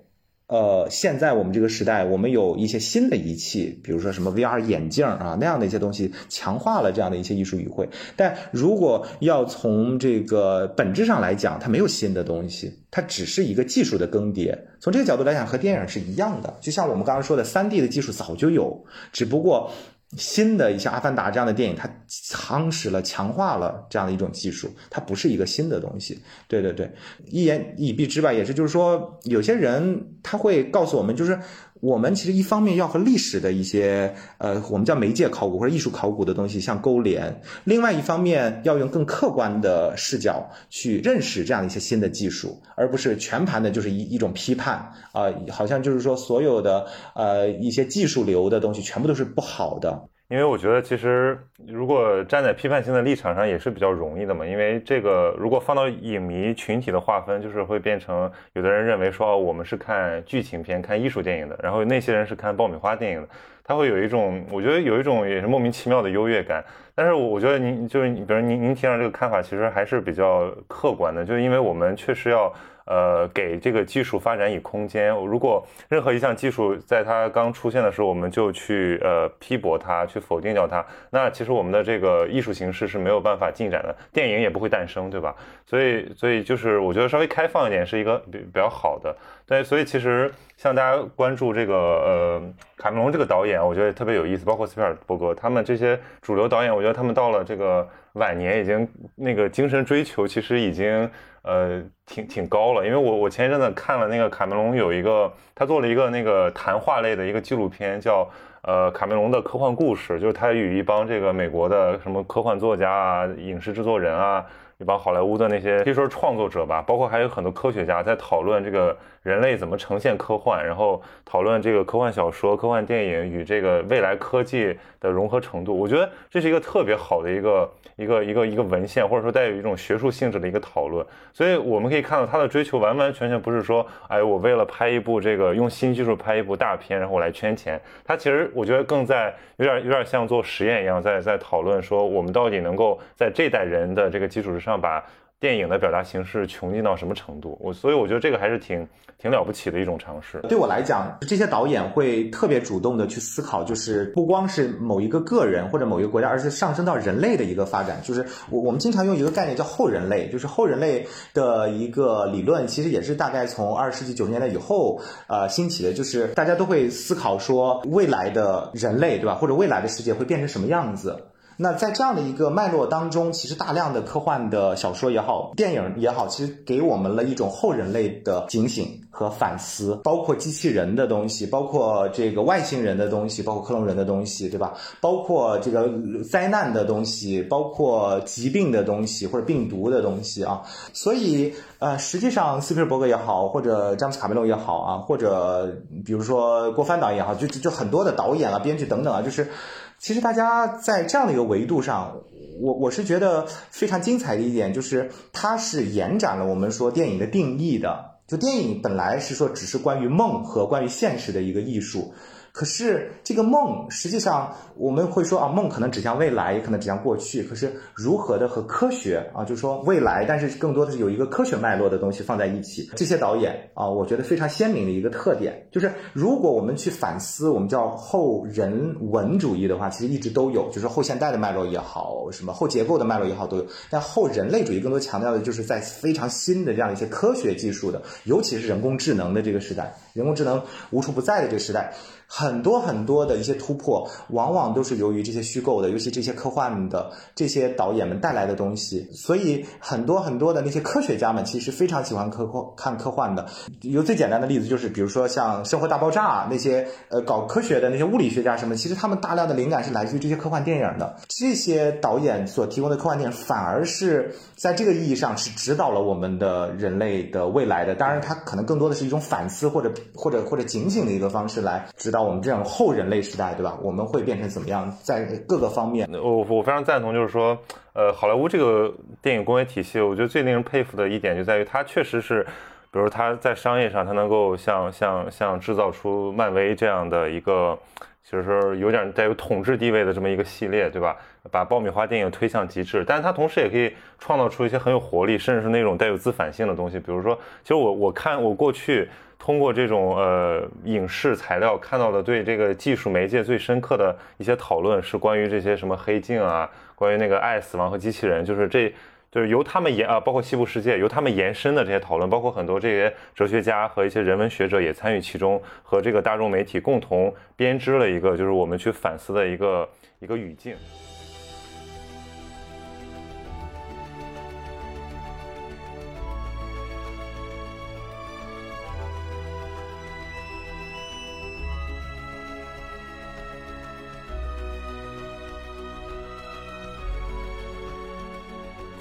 呃现在我们这个时代，我们有一些新的仪器，比如说什么 VR 眼镜啊那样的一些东西，强化了这样的一些艺术语汇。但如果要从这个本质上来讲，它没有新的东西，它只是一个技术的更迭。从这个角度来讲，和电影是一样的。就像我们刚刚说的，3D 的技术早就有，只不过。新的一些《阿凡达》这样的电影，它夯实了、强化了这样的一种技术，它不是一个新的东西。对对对，一言以蔽之吧，也是就是说，有些人他会告诉我们，就是我们其实一方面要和历史的一些呃，我们叫媒介考古或者艺术考古的东西相勾连，另外一方面要用更客观的视角去认识这样一些新的技术，而不是全盘的就是一一种批判啊，好像就是说所有的呃一些技术流的东西全部都是不好的。因为我觉得，其实如果站在批判性的立场上，也是比较容易的嘛。因为这个，如果放到影迷群体的划分，就是会变成有的人认为说，我们是看剧情片、看艺术电影的，然后那些人是看爆米花电影的，他会有一种，我觉得有一种也是莫名其妙的优越感。但是我觉得您就是，比如您您提上这个看法，其实还是比较客观的，就是因为我们确实要。呃，给这个技术发展以空间。如果任何一项技术在它刚出现的时候，我们就去呃批驳它，去否定掉它，那其实我们的这个艺术形式是没有办法进展的，电影也不会诞生，对吧？所以，所以就是我觉得稍微开放一点是一个比比较好的。对，所以其实像大家关注这个呃卡梅隆这个导演，我觉得特别有意思，包括斯皮尔伯格他们这些主流导演，我觉得他们到了这个晚年，已经那个精神追求其实已经。呃，挺挺高了，因为我我前一阵子看了那个卡梅隆有一个，他做了一个那个谈话类的一个纪录片，叫呃卡梅隆的科幻故事，就是他与一帮这个美国的什么科幻作家啊、影视制作人啊。一帮好莱坞的那些可以说创作者吧，包括还有很多科学家在讨论这个人类怎么呈现科幻，然后讨论这个科幻小说、科幻电影与这个未来科技的融合程度。我觉得这是一个特别好的一个一个一个一个文献，或者说带有一种学术性质的一个讨论。所以我们可以看到他的追求完完全全不是说，哎，我为了拍一部这个用新技术拍一部大片，然后我来圈钱。他其实我觉得更在有点有点像做实验一样，在在讨论说我们到底能够在这代人的这个基础之上。要把电影的表达形式穷尽到什么程度。我所以我觉得这个还是挺挺了不起的一种尝试。对我来讲，这些导演会特别主动的去思考，就是不光是某一个个人或者某一个国家，而是上升到人类的一个发展。就是我我们经常用一个概念叫后人类，就是后人类的一个理论，其实也是大概从二十世纪九十年代以后呃兴起的，就是大家都会思考说未来的人类对吧，或者未来的世界会变成什么样子。那在这样的一个脉络当中，其实大量的科幻的小说也好，电影也好，其实给我们了一种后人类的警醒和反思，包括机器人的东西，包括这个外星人的东西，包括克隆人的东西，对吧？包括这个灾难的东西，包括疾病的东西或者病毒的东西啊。所以，呃，实际上斯皮尔伯格也好，或者詹姆斯卡梅隆也好啊，或者比如说郭帆导演也好，就就很多的导演啊、编剧等等啊，就是。其实大家在这样的一个维度上，我我是觉得非常精彩的一点，就是它是延展了我们说电影的定义的。就电影本来是说只是关于梦和关于现实的一个艺术。可是这个梦，实际上我们会说啊，梦可能指向未来，也可能指向过去。可是如何的和科学啊，就是说未来，但是更多的是有一个科学脉络的东西放在一起。这些导演啊，我觉得非常鲜明的一个特点，就是如果我们去反思，我们叫后人文主义的话，其实一直都有，就是后现代的脉络也好，什么后结构的脉络也好都有。但后人类主义更多强调的就是在非常新的这样一些科学技术的，尤其是人工智能的这个时代，人工智能无处不在的这个时代。很多很多的一些突破，往往都是由于这些虚构的，尤其这些科幻的这些导演们带来的东西。所以很多很多的那些科学家们其实非常喜欢科幻看科幻的。有最简单的例子就是，比如说像《生活大爆炸》那些呃搞科学的那些物理学家什么，其实他们大量的灵感是来自于这些科幻电影的。这些导演所提供的科幻电影，反而是在这个意义上是指导了我们的人类的未来的。当然，它可能更多的是一种反思或者或者或者警醒的一个方式来指导。我们这种后人类时代，对吧？我们会变成怎么样？在各个方面，我我非常赞同，就是说，呃，好莱坞这个电影工业体系，我觉得最令人佩服的一点就在于，它确实是，比如它在商业上，它能够像像像制造出漫威这样的一个，就是有点带有统治地位的这么一个系列，对吧？把爆米花电影推向极致，但是它同时也可以创造出一些很有活力，甚至是那种带有自反性的东西。比如说，其实我我看我过去。通过这种呃影视材料看到的对这个技术媒介最深刻的一些讨论，是关于这些什么黑镜啊，关于那个爱、死亡和机器人，就是这就是由他们延啊，包括西部世界由他们延伸的这些讨论，包括很多这些哲学家和一些人文学者也参与其中，和这个大众媒体共同编织了一个就是我们去反思的一个一个语境。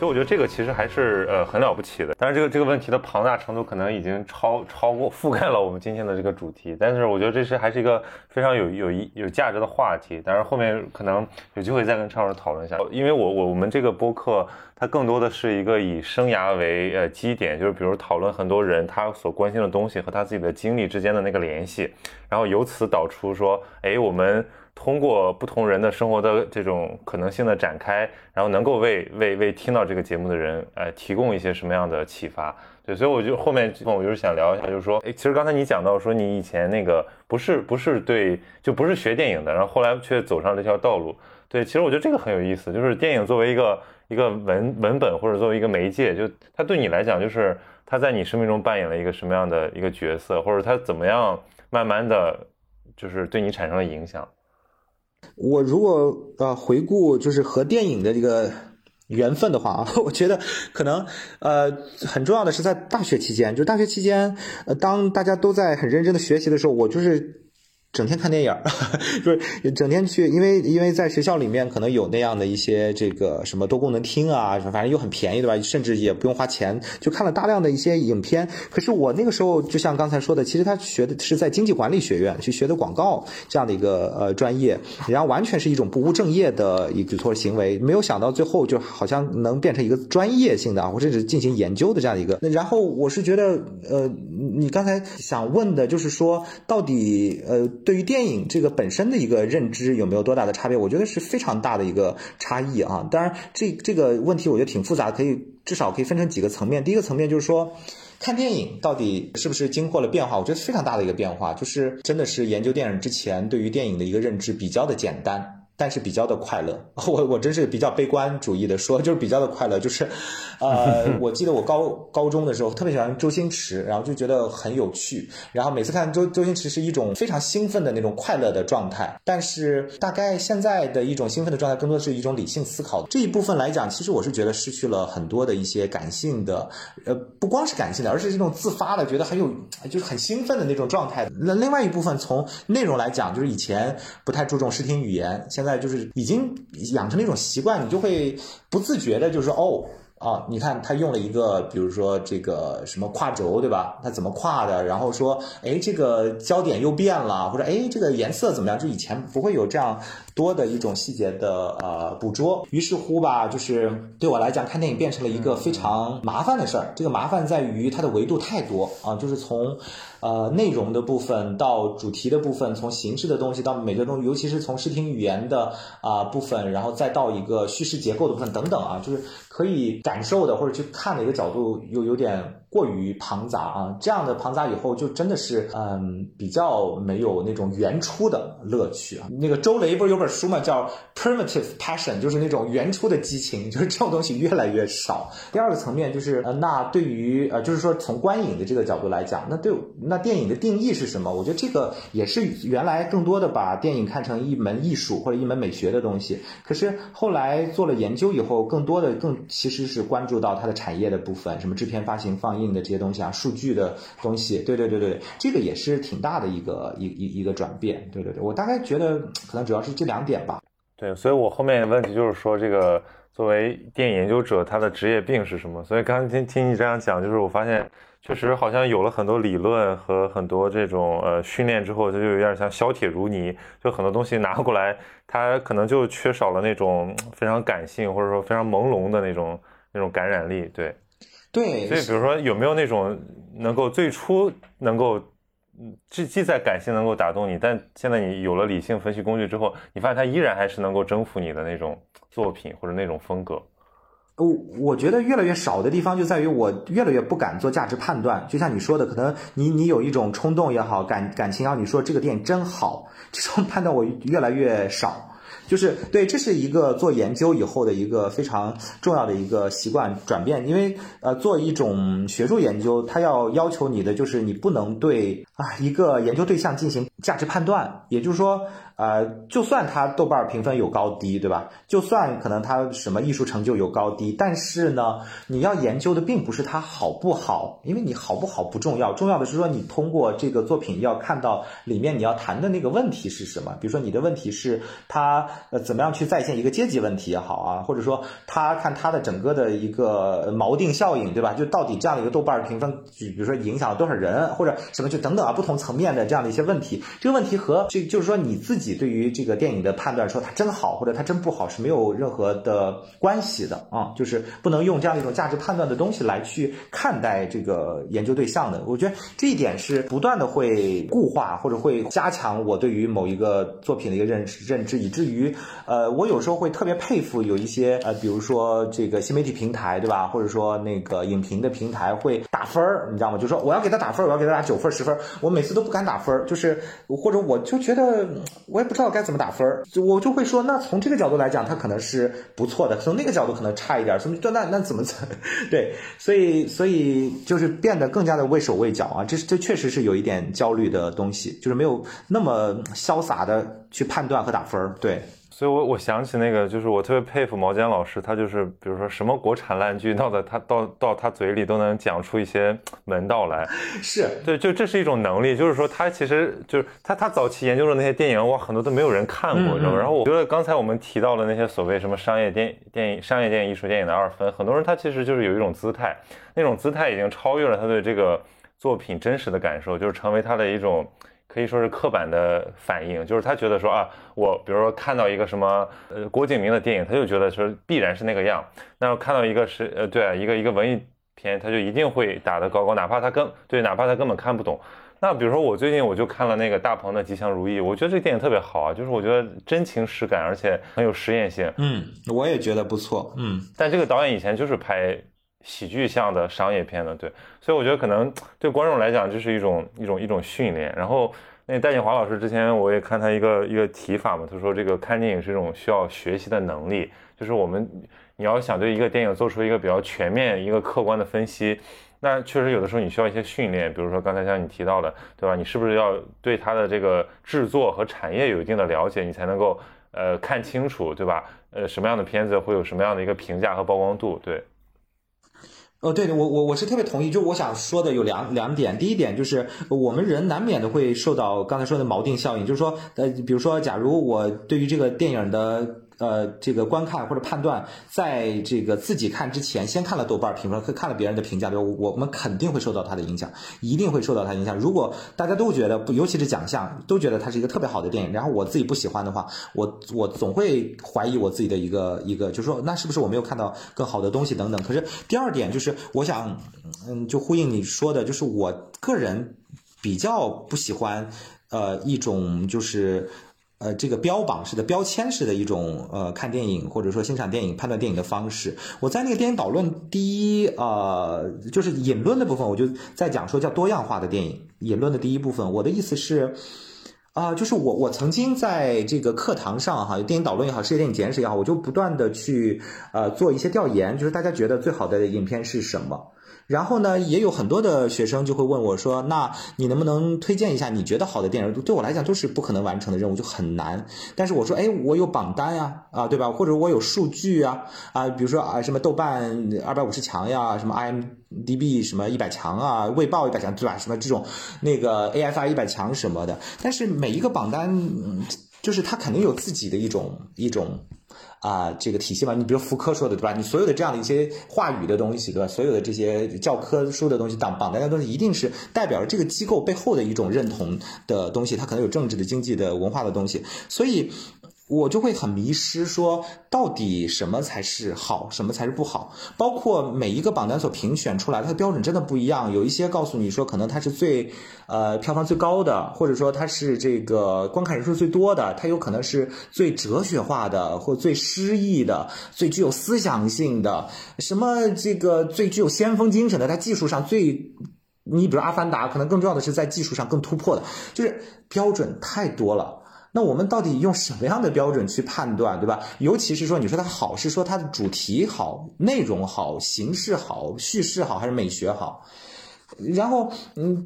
所以我觉得这个其实还是呃很了不起的，但是这个这个问题的庞大程度可能已经超超过覆盖了我们今天的这个主题，但是我觉得这是还是一个非常有有一有价值的话题，但是后面可能有机会再跟畅老师讨论一下，因为我我我们这个播客它更多的是一个以生涯为呃基点，就是比如讨论很多人他所关心的东西和他自己的经历之间的那个联系，然后由此导出说，哎我们。通过不同人的生活的这种可能性的展开，然后能够为为为听到这个节目的人，呃，提供一些什么样的启发？对，所以我就后面我就是想聊一下，就是说，哎，其实刚才你讲到说你以前那个不是不是对，就不是学电影的，然后后来却走上这条道路。对，其实我觉得这个很有意思，就是电影作为一个一个文文本或者作为一个媒介，就它对你来讲，就是它在你生命中扮演了一个什么样的一个角色，或者它怎么样慢慢的就是对你产生了影响。我如果呃回顾就是和电影的这个缘分的话啊，我觉得可能呃很重要的是在大学期间，就大学期间，呃当大家都在很认真的学习的时候，我就是。整天看电影，就是整天去，因为因为在学校里面可能有那样的一些这个什么多功能厅啊，反正又很便宜对吧？甚至也不用花钱，就看了大量的一些影片。可是我那个时候就像刚才说的，其实他学的是在经济管理学院去学的广告这样的一个呃专业，然后完全是一种不务正业的一个举措行为。没有想到最后就好像能变成一个专业性的，或者是进行研究的这样一个。那然后我是觉得呃，你刚才想问的就是说到底呃。对于电影这个本身的一个认知有没有多大的差别？我觉得是非常大的一个差异啊。当然，这这个问题我觉得挺复杂，可以至少可以分成几个层面。第一个层面就是说。看电影到底是不是经过了变化？我觉得非常大的一个变化，就是真的是研究电影之前对于电影的一个认知比较的简单。但是比较的快乐，我我真是比较悲观主义的说，就是比较的快乐，就是，呃，我记得我高高中的时候特别喜欢周星驰，然后就觉得很有趣，然后每次看周周星驰是一种非常兴奋的那种快乐的状态。但是大概现在的一种兴奋的状态，更多的是一种理性思考这一部分来讲，其实我是觉得失去了很多的一些感性的，呃，不光是感性的，而是这种自发的，觉得很有就是很兴奋的那种状态。那另外一部分从内容来讲，就是以前不太注重视听语言，现在。就是已经养成了一种习惯，你就会不自觉的，就是哦。啊，你看他用了一个，比如说这个什么跨轴，对吧？他怎么跨的？然后说，哎，这个焦点又变了，或者哎，这个颜色怎么样？就以前不会有这样多的一种细节的呃捕捉。于是乎吧，就是对我来讲，看电影变成了一个非常麻烦的事儿。这个麻烦在于它的维度太多啊，就是从呃内容的部分到主题的部分，从形式的东西到美学东西，尤其是从视听语言的啊部分，然后再到一个叙事结构的部分等等啊，就是可以。感受的或者去看的一个角度又有点。过于庞杂啊，这样的庞杂以后就真的是嗯比较没有那种原初的乐趣啊。那个周雷不是有本书嘛，叫 Primitive Passion，就是那种原初的激情，就是这种东西越来越少。第二个层面就是呃，那对于呃，就是说从观影的这个角度来讲，那对那电影的定义是什么？我觉得这个也是原来更多的把电影看成一门艺术或者一门美学的东西，可是后来做了研究以后，更多的更其实是关注到它的产业的部分，什么制片、发行、放映。硬的这些东西啊，数据的东西，对对对对，这个也是挺大的一个一一一个转变，对对对，我大概觉得可能主要是这两点吧。对，所以我后面的问题就是说，这个作为电影研究者，他的职业病是什么？所以刚刚听听你这样讲，就是我发现确实好像有了很多理论和很多这种呃训练之后，它就有点像削铁如泥，就很多东西拿过来，它可能就缺少了那种非常感性或者说非常朦胧的那种那种感染力，对。对，所以比如说有没有那种能够最初能够，既既在感性能够打动你，但现在你有了理性分析工具之后，你发现它依然还是能够征服你的那种作品或者那种风格。我我觉得越来越少的地方就在于我越来越不敢做价值判断。就像你说的，可能你你有一种冲动也好，感感情也好，你说这个电影真好，这种判断我越来越少。就是对，这是一个做研究以后的一个非常重要的一个习惯转变，因为呃，做一种学术研究，它要要求你的就是你不能对啊一个研究对象进行价值判断，也就是说。呃，就算他豆瓣评分有高低，对吧？就算可能他什么艺术成就有高低，但是呢，你要研究的并不是他好不好，因为你好不好不重要，重要的是说你通过这个作品要看到里面你要谈的那个问题是什么。比如说你的问题是他呃怎么样去再现一个阶级问题也好啊，或者说他看他的整个的一个锚定效应，对吧？就到底这样的一个豆瓣评分，就比如说影响了多少人，或者什么就等等啊，不同层面的这样的一些问题，这个问题和这就是说你自己。对于这个电影的判断，说它真好或者它真不好是没有任何的关系的啊，就是不能用这样一种价值判断的东西来去看待这个研究对象的。我觉得这一点是不断的会固化或者会加强我对于某一个作品的一个认识认知，以至于呃，我有时候会特别佩服有一些呃，比如说这个新媒体平台对吧，或者说那个影评的平台会打分儿，你知道吗？就说我要给他打分，我要给他打九分十分，我每次都不敢打分，就是或者我就觉得我。也不知道该怎么打分儿，我就会说，那从这个角度来讲，它可能是不错的；从那个角度可能差一点。从那那怎么怎 对？所以所以就是变得更加的畏手畏脚啊！这这确实是有一点焦虑的东西，就是没有那么潇洒的去判断和打分儿。对。所以，我我想起那个，就是我特别佩服毛尖老师，他就是，比如说什么国产烂剧，到的他到到他嘴里都能讲出一些门道来。是对，就这是一种能力，就是说他其实就是他他早期研究的那些电影，哇，很多都没有人看过，知道吗？然后我觉得刚才我们提到的那些所谓什么商业电电影、商业电影、艺术电影的二分，很多人他其实就是有一种姿态，那种姿态已经超越了他对这个作品真实的感受，就是成为他的一种。可以说是刻板的反应，就是他觉得说啊，我比如说看到一个什么呃郭敬明的电影，他就觉得说必然是那个样。那看到一个是呃对啊一个一个文艺片，他就一定会打得高高，哪怕他根对哪怕他根本看不懂。那比如说我最近我就看了那个大鹏的《吉祥如意》，我觉得这个电影特别好啊，就是我觉得真情实感，而且很有实验性。嗯，我也觉得不错。嗯，但这个导演以前就是拍喜剧向的商业片的，对，所以我觉得可能对观众来讲就是一种一种一种训练。然后那戴锦华老师之前我也看他一个一个提法嘛，他说这个看电影是一种需要学习的能力，就是我们你要想对一个电影做出一个比较全面、一个客观的分析。那确实有的时候你需要一些训练，比如说刚才像你提到的，对吧？你是不是要对它的这个制作和产业有一定的了解，你才能够呃看清楚，对吧？呃，什么样的片子会有什么样的一个评价和曝光度？对。哦，对的，我我我是特别同意。就我想说的有两两点，第一点就是我们人难免的会受到刚才说的锚定效应，就是说，呃，比如说，假如我对于这个电影的。呃，这个观看或者判断，在这个自己看之前，先看了豆瓣评分，看了别人的评价，比如？我们肯定会受到它的影响，一定会受到它影响。如果大家都觉得，尤其是奖项，都觉得它是一个特别好的电影，然后我自己不喜欢的话，我我总会怀疑我自己的一个一个，就是说，那是不是我没有看到更好的东西等等？可是第二点就是，我想，嗯，就呼应你说的，就是我个人比较不喜欢，呃，一种就是。呃，这个标榜式的、标签式的一种呃看电影或者说欣赏电影、判断电影的方式。我在那个电影导论第一呃，就是引论的部分，我就在讲说叫多样化的电影。引论的第一部分，我的意思是，啊，就是我我曾经在这个课堂上哈，电影导论也好，世界电影简史也好，我就不断的去呃做一些调研，就是大家觉得最好的影片是什么。然后呢，也有很多的学生就会问我说：“那你能不能推荐一下你觉得好的电影？”对我来讲都是不可能完成的任务，就很难。但是我说：“哎，我有榜单呀，啊，对吧？或者我有数据啊，啊，比如说啊，什么豆瓣二百五十强呀，什么 IMDB 什么一百强啊，卫报一百强，对吧？什么这种那个 AFI 一百强什么的。但是每一个榜单，就是它肯定有自己的一种一种。”啊，这个体系嘛，你比如福柯说的，对吧？你所有的这样的一些话语的东西，对吧？所有的这些教科书的东西，榜榜单的东西，一定是代表着这个机构背后的一种认同的东西，它可能有政治的、经济的、文化的东西，所以。我就会很迷失，说到底什么才是好，什么才是不好？包括每一个榜单所评选出来，它的标准真的不一样。有一些告诉你说，可能它是最，呃，票房最高的，或者说它是这个观看人数最多的，它有可能是最哲学化的，或最诗意的，最具有思想性的，什么这个最具有先锋精神的，它技术上最，你比如《阿凡达》，可能更重要的是在技术上更突破的，就是标准太多了。那我们到底用什么样的标准去判断，对吧？尤其是说，你说它好，是说它的主题好、内容好、形式好、叙事好，还是美学好？然后，嗯，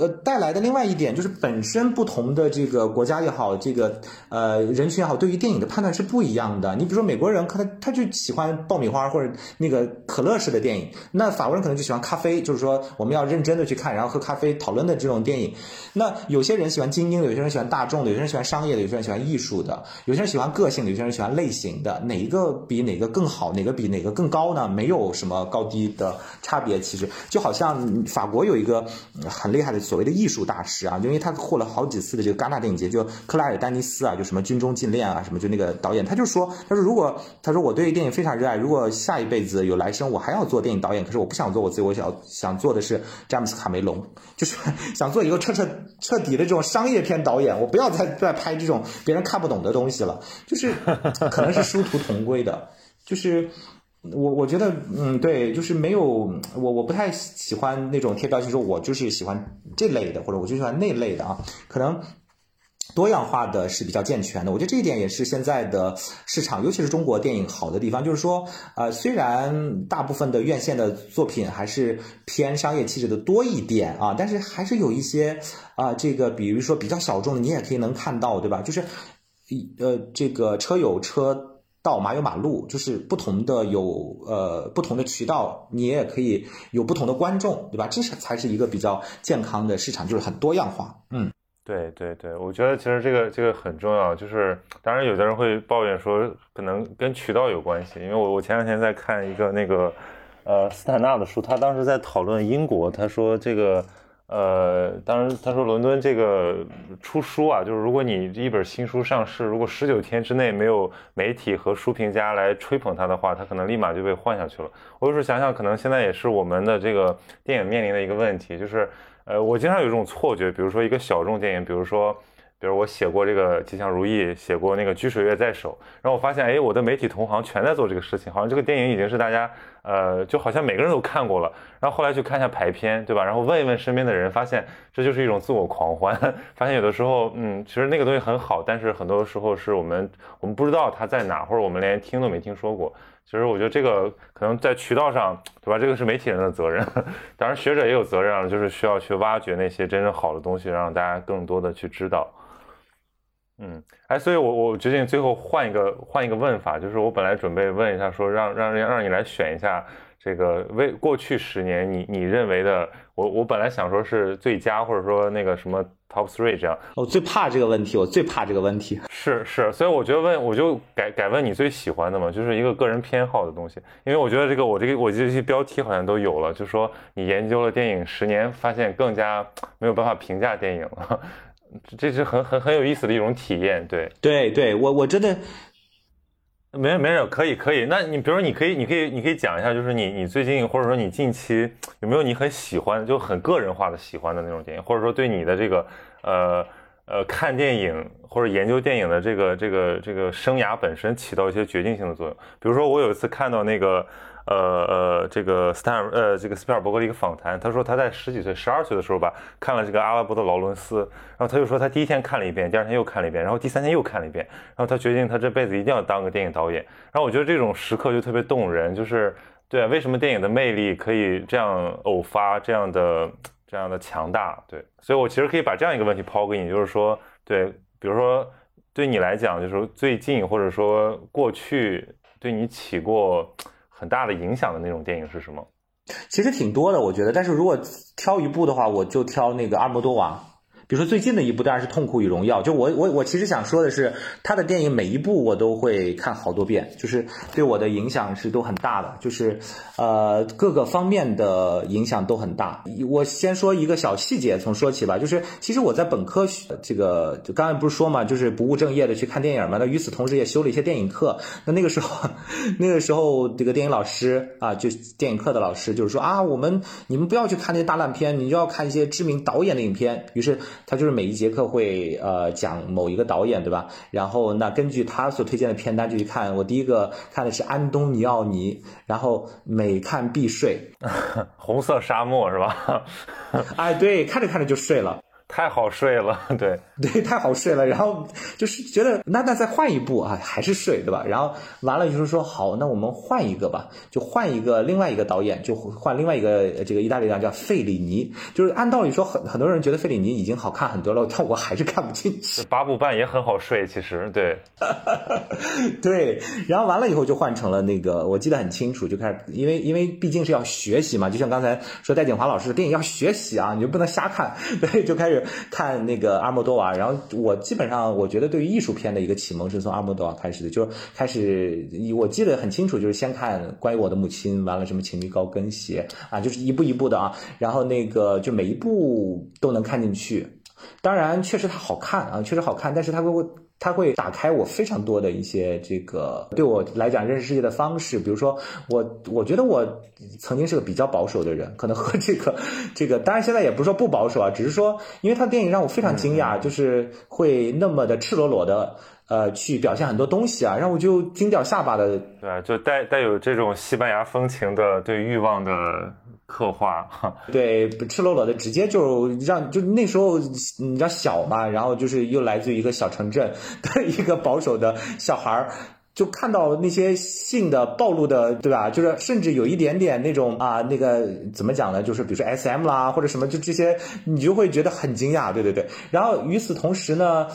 呃，带来的另外一点就是，本身不同的这个国家也好，这个呃人群也好，对于电影的判断是不一样的。你比如说美国人，他他就喜欢爆米花或者那个可乐式的电影，那法国人可能就喜欢咖啡，就是说我们要认真的去看，然后喝咖啡讨论的这种电影。那有些人喜欢精英的，有些人喜欢大众的，有些人喜欢商业的，有些人喜欢艺术的，有些人喜欢个性的，有些人喜欢类型的。哪一个比哪个更好？哪个比哪个更高呢？没有什么高低的差别，其实就好像法国有一个很厉害的。所谓的艺术大师啊，因为他获了好几次的这个戛纳电影节，就克莱尔丹尼斯啊，就什么军中禁恋啊，什么就那个导演，他就说，他说如果他说我对电影非常热爱，如果下一辈子有来生，我还要做电影导演，可是我不想做我自己，我想想做的是詹姆斯卡梅隆，就是 想做一个彻彻彻底的这种商业片导演，我不要再再拍这种别人看不懂的东西了，就是可能是殊途同归的，就是。我我觉得，嗯，对，就是没有我，我不太喜欢那种贴标签，说我就是喜欢这类的，或者我就喜欢那类的啊。可能多样化的是比较健全的。我觉得这一点也是现在的市场，尤其是中国电影好的地方，就是说，呃，虽然大部分的院线的作品还是偏商业气质的多一点啊，但是还是有一些啊，这个比如说比较小众的，你也可以能看到，对吧？就是一呃，这个车有车。道马有马路，就是不同的有呃不同的渠道，你也可以有不同的观众，对吧？这是才是一个比较健康的市场，就是很多样化。嗯，对对对，我觉得其实这个这个很重要。就是当然有的人会抱怨说，可能跟渠道有关系，因为我我前两天在看一个那个呃斯坦纳的书，他当时在讨论英国，他说这个。呃，当然，他说伦敦这个出书啊，就是如果你一本新书上市，如果十九天之内没有媒体和书评家来吹捧它的话，它可能立马就被换下去了。我有时候想想，可能现在也是我们的这个电影面临的一个问题，就是呃，我经常有这种错觉，比如说一个小众电影，比如说。比如我写过这个《吉祥如意》，写过那个《掬水月在手》，然后我发现，哎，我的媒体同行全在做这个事情，好像这个电影已经是大家，呃，就好像每个人都看过了。然后后来去看一下排片，对吧？然后问一问身边的人，发现这就是一种自我狂欢。发现有的时候，嗯，其实那个东西很好，但是很多时候是我们我们不知道它在哪，或者我们连听都没听说过。其实我觉得这个可能在渠道上，对吧？这个是媒体人的责任，当然学者也有责任啊，就是需要去挖掘那些真正好的东西，让大家更多的去知道。嗯，哎，所以，我我决定最后换一个换一个问法，就是我本来准备问一下，说让让让让你来选一下这个为过去十年你你认为的，我我本来想说是最佳，或者说那个什么 top three 这样。我最怕这个问题，我最怕这个问题。是是，所以我觉得问我就改改问你最喜欢的嘛，就是一个个人偏好的东西，因为我觉得这个我这个我这些标题好像都有了，就说你研究了电影十年，发现更加没有办法评价电影了。这是很很很有意思的一种体验，对对对，我我真的没事没事，可以可以。那你比如说，你可以你可以你可以讲一下，就是你你最近或者说你近期有没有你很喜欢就很个人化的喜欢的那种电影，或者说对你的这个呃呃看电影或者研究电影的这个这个这个生涯本身起到一些决定性的作用。比如说我有一次看到那个。呃呃，这个斯坦呃这个斯皮尔伯格的一个访谈，他说他在十几岁、十二岁的时候吧，看了这个阿拉伯的劳伦斯，然后他就说他第一天看了一遍，第二天又看了一遍，然后第三天又看了一遍，然后他决定他这辈子一定要当个电影导演。然后我觉得这种时刻就特别动人，就是对为什么电影的魅力可以这样偶发，这样的这样的强大？对，所以我其实可以把这样一个问题抛给你，就是说，对，比如说对你来讲，就是最近或者说过去对你起过。很大的影响的那种电影是什么？其实挺多的，我觉得。但是如果挑一部的话，我就挑那个阿莫多瓦。比如说最近的一部当然是《痛苦与荣耀》，就我我我其实想说的是，他的电影每一部我都会看好多遍，就是对我的影响是都很大的，就是呃各个方面的影响都很大。我先说一个小细节，从说起吧，就是其实我在本科学这个就刚才不是说嘛，就是不务正业的去看电影嘛，那与此同时也修了一些电影课。那那个时候 那个时候这个电影老师啊，就电影课的老师就是说啊，我们你们不要去看那些大烂片，你就要看一些知名导演的影片。于是。他就是每一节课会呃讲某一个导演对吧？然后那根据他所推荐的片单就去看。我第一个看的是安东尼奥尼，然后每看必睡。红色沙漠是吧？哎，对，看着看着就睡了。太好睡了，对对，太好睡了。然后就是觉得那那再换一部啊，还是睡，对吧？然后完了就是说好，那我们换一个吧，就换一个另外一个导演，就换另外一个这个意大利导演叫费里尼。就是按道理说，很很多人觉得费里尼已经好看很多了，但我还是看不进去。八部半也很好睡，其实对对。然后完了以后就换成了那个，我记得很清楚，就开始因为因为毕竟是要学习嘛，就像刚才说戴景华老师的电影要学习啊，你就不能瞎看，对，就开始。看那个阿莫多瓦，然后我基本上我觉得对于艺术片的一个启蒙是从阿莫多瓦开始的，就是开始我记得很清楚，就是先看关于我的母亲，完了什么情迷高跟鞋啊，就是一步一步的啊，然后那个就每一步都能看进去，当然确实它好看啊，确实好看，但是它会。它会打开我非常多的一些这个对我来讲认识世界的方式，比如说我我觉得我曾经是个比较保守的人，可能和这个 这个当然现在也不是说不保守啊，只是说因为他的电影让我非常惊讶，就是会那么的赤裸裸的呃去表现很多东西啊，让我就惊掉下巴的，对，就带带有这种西班牙风情的对欲望的。刻画，对，赤裸裸的，直接就让就那时候你知道小嘛，然后就是又来自于一个小城镇 的一个保守的小孩儿，就看到那些性的暴露的，对吧？就是甚至有一点点那种啊，那个怎么讲呢？就是比如说 S M 啦，或者什么，就这些，你就会觉得很惊讶，对对对。然后与此同时呢。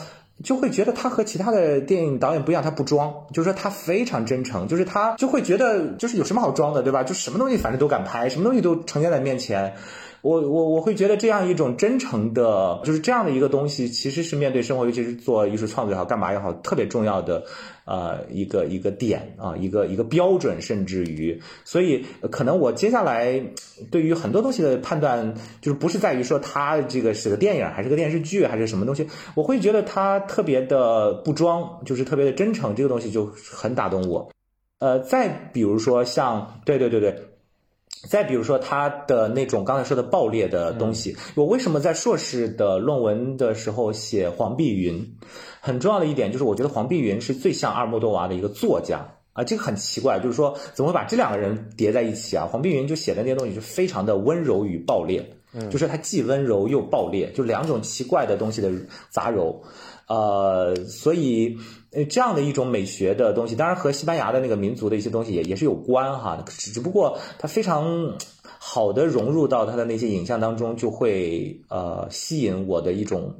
就会觉得他和其他的电影导演不一样，他不装，就是说他非常真诚，就是他就会觉得就是有什么好装的，对吧？就什么东西反正都敢拍，什么东西都呈现在面前。我我我会觉得这样一种真诚的，就是这样的一个东西，其实是面对生活，尤其是做艺术创作也好，干嘛也好，特别重要的，呃，一个一个点啊，一个一个标准，甚至于，所以可能我接下来对于很多东西的判断，就是不是在于说它这个是个电影还是个电视剧还是什么东西，我会觉得它特别的不装，就是特别的真诚，这个东西就很打动我。呃，再比如说像，对对对对。再比如说他的那种刚才说的爆裂的东西，我为什么在硕士的论文的时候写黄碧云？很重要的一点就是，我觉得黄碧云是最像阿尔莫多娃的一个作家啊，这个很奇怪，就是说怎么会把这两个人叠在一起啊？黄碧云就写的那些东西就非常的温柔与爆裂，就是他既温柔又爆裂，就两种奇怪的东西的杂糅，呃，所以呃这样的一种美学的东西，当然和西班牙的那个民族的一些东西也也是有关哈，只只不过它非常好的融入到他的那些影像当中，就会呃吸引我的一种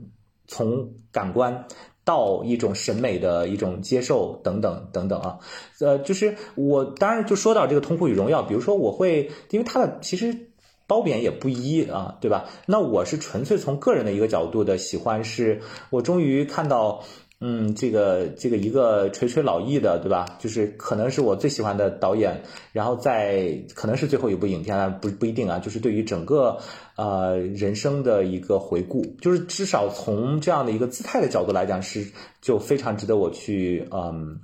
从感官。到一种审美的一种接受等等等等啊，呃，就是我当然就说到这个《痛苦与荣耀》，比如说我会，因为它的其实褒贬也不一啊，对吧？那我是纯粹从个人的一个角度的喜欢，是我终于看到。嗯，这个这个一个垂垂老矣的，对吧？就是可能是我最喜欢的导演，然后在可能是最后一部影片啊，不不一定啊。就是对于整个呃人生的一个回顾，就是至少从这样的一个姿态的角度来讲，是就非常值得我去嗯。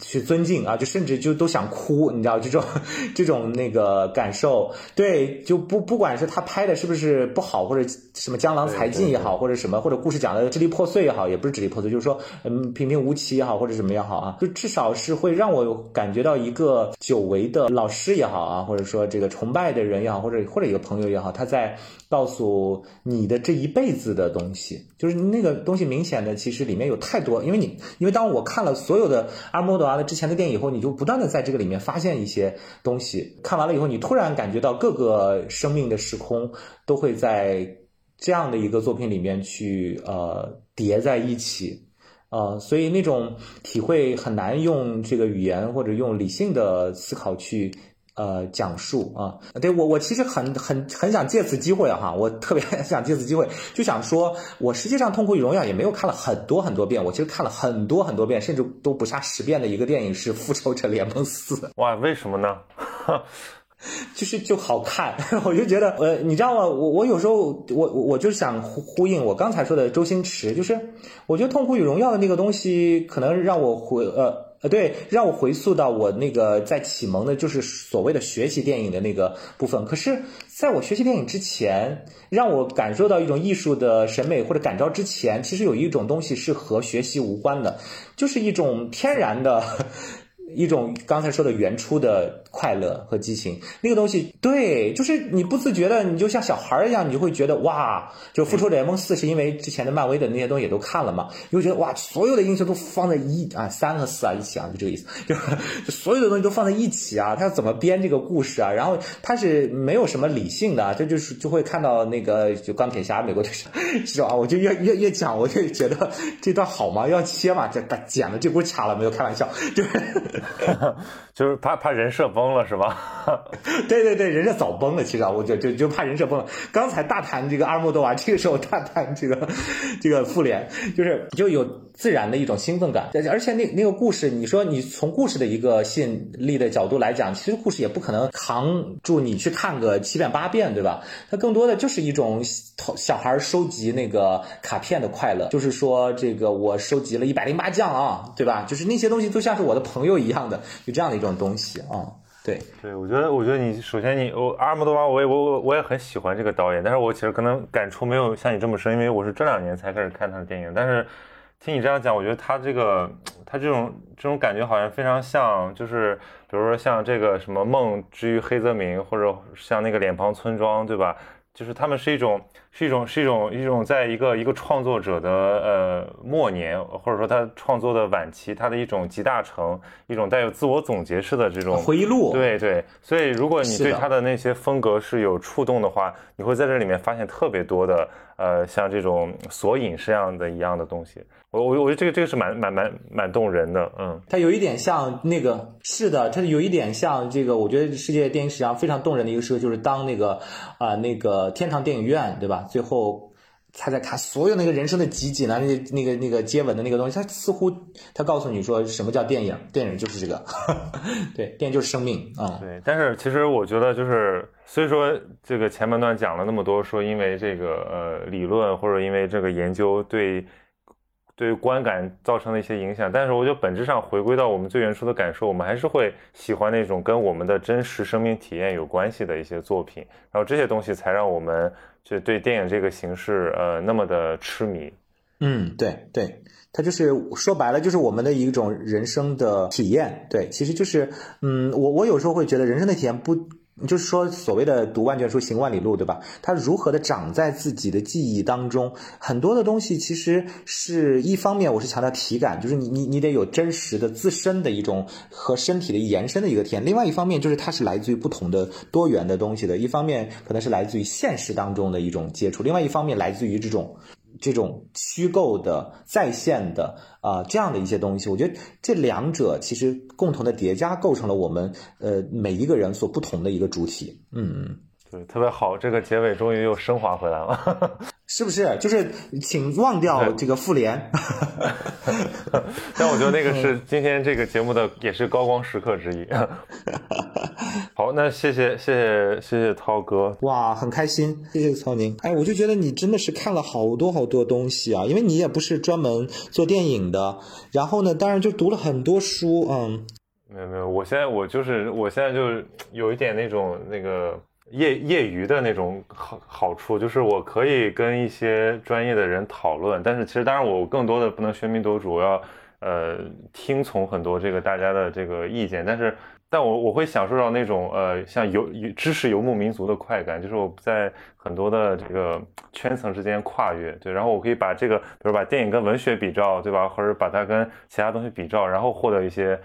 去尊敬啊，就甚至就都想哭，你知道这种 这种那个感受，对，就不不管是他拍的是不是不好，或者什么江郎才尽也好，或者什么，或者故事讲的支离破碎也好，也不是支离破碎，就是说嗯平平无奇也好，或者什么也好啊，就至少是会让我感觉到一个久违的老师也好啊，或者说这个崇拜的人也好，或者或者一个朋友也好，他在告诉你的这一辈子的东西，就是那个东西明显的其实里面有太多，因为你因为当我看了所有的阿。莫多瓦的之前的电影以后，你就不断的在这个里面发现一些东西。看完了以后，你突然感觉到各个生命的时空都会在这样的一个作品里面去呃叠在一起，呃，所以那种体会很难用这个语言或者用理性的思考去。呃，讲述啊，对我我其实很很很想借此机会哈，我特别 想借此机会，就想说，我实际上《痛苦与荣耀》也没有看了很多很多遍，我其实看了很多很多遍，甚至都不下十遍的一个电影是《复仇者联盟四》。哇，为什么呢？就是就好看，我就觉得，呃，你知道吗？我我有时候我我就想呼呼应我刚才说的周星驰，就是我觉得《痛苦与荣耀》的那个东西，可能让我回呃。呃，对，让我回溯到我那个在启蒙的，就是所谓的学习电影的那个部分。可是，在我学习电影之前，让我感受到一种艺术的审美或者感召之前，其实有一种东西是和学习无关的，就是一种天然的。一种刚才说的原初的快乐和激情，那个东西，对，就是你不自觉的，你就像小孩儿一样，你就会觉得哇，就复仇者联盟四是因为之前的漫威的那些东西也都看了嘛，你会觉得哇，所有的英雄都放在一啊三和四啊一起啊，就这个意思，就就所有的东西都放在一起啊，他要怎么编这个故事啊？然后他是没有什么理性的，这就是就会看到那个就钢铁侠美国队长是吧？我就越越越讲，我就觉得这段好吗？要切嘛？这把剪了，这不是卡了没有？开玩笑，就是。哈 哈就是怕怕人设崩了是吧？对对对，人设早崩了。其实啊，我就就就怕人设崩了。刚才大谈这个阿莫多瓦，这个时候大谈这个这个复联，就是就有自然的一种兴奋感。而且那那个故事，你说你从故事的一个吸引力的角度来讲，其实故事也不可能扛住你去看个七遍八遍，对吧？它更多的就是一种小孩收集那个卡片的快乐，就是说这个我收集了一百零八将啊，对吧？就是那些东西都像是我的朋友一样的。就这样的一种东西啊，对对，我觉得，我觉得你首先你我阿尔莫多瓦，我也我我也很喜欢这个导演，但是我其实可能感触没有像你这么深，因为我是这两年才开始看他的电影。但是听你这样讲，我觉得他这个他这种这种感觉好像非常像，就是比如说像这个什么梦之于黑泽明，或者像那个脸庞村庄，对吧？就是他们是一种，是一种，是一种，一种，在一个一个创作者的呃末年，或者说他创作的晚期，他的一种集大成，一种带有自我总结式的这种回忆录。对对，所以如果你对他的那些风格是有触动的话，你会在这里面发现特别多的呃像这种索引式样的一样的东西。我我我觉得这个这个是蛮蛮蛮蛮动人的，嗯，它有一点像那个，是的，它有一点像这个，我觉得世界电影史上非常动人的一个时刻，就是当那个啊那个天堂电影院，对吧？最后他在看所有那个人生的集锦啊，那那个那个接吻的那个东西，他似乎他告诉你说什么叫电影？电影就是这个，对，电影就是生命啊。对，但是其实我觉得就是，所以说这个前半段讲了那么多，说因为这个呃理论或者因为这个研究对。对观感造成的一些影响。但是我觉得本质上回归到我们最原初的感受，我们还是会喜欢那种跟我们的真实生命体验有关系的一些作品。然后这些东西才让我们就对电影这个形式呃那么的痴迷。嗯，对对，它就是说白了就是我们的一种人生的体验。对，其实就是嗯，我我有时候会觉得人生的体验不。就是说，所谓的读万卷书，行万里路，对吧？它如何的长在自己的记忆当中？很多的东西其实是一方面，我是强调体感，就是你你你得有真实的自身的一种和身体的延伸的一个体验。另外一方面，就是它是来自于不同的多元的东西的。一方面可能是来自于现实当中的一种接触，另外一方面来自于这种。这种虚构的在线的啊，这样的一些东西，我觉得这两者其实共同的叠加，构成了我们呃每一个人所不同的一个主体。嗯嗯。对，特别好，这个结尾终于又升华回来了，是不是？就是请忘掉这个复联。但我觉得那个是今天这个节目的也是高光时刻之一。好，那谢谢谢谢谢谢涛哥，哇，很开心，谢谢曹宁。哎，我就觉得你真的是看了好多好多东西啊，因为你也不是专门做电影的，然后呢，当然就读了很多书，嗯。没有没有，我现在我就是我现在就有一点那种那个。业业余的那种好好处，就是我可以跟一些专业的人讨论，但是其实当然我更多的不能喧宾夺主，我要呃听从很多这个大家的这个意见，但是但我我会享受到那种呃像游知识游牧民族的快感，就是我在很多的这个圈层之间跨越，对，然后我可以把这个比如把电影跟文学比照，对吧，或者把它跟其他东西比照，然后获得一些。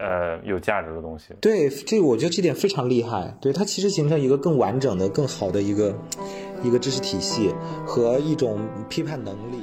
呃，有价值的东西。对，这我觉得这点非常厉害。对，它其实形成一个更完整的、更好的一个一个知识体系和一种批判能力。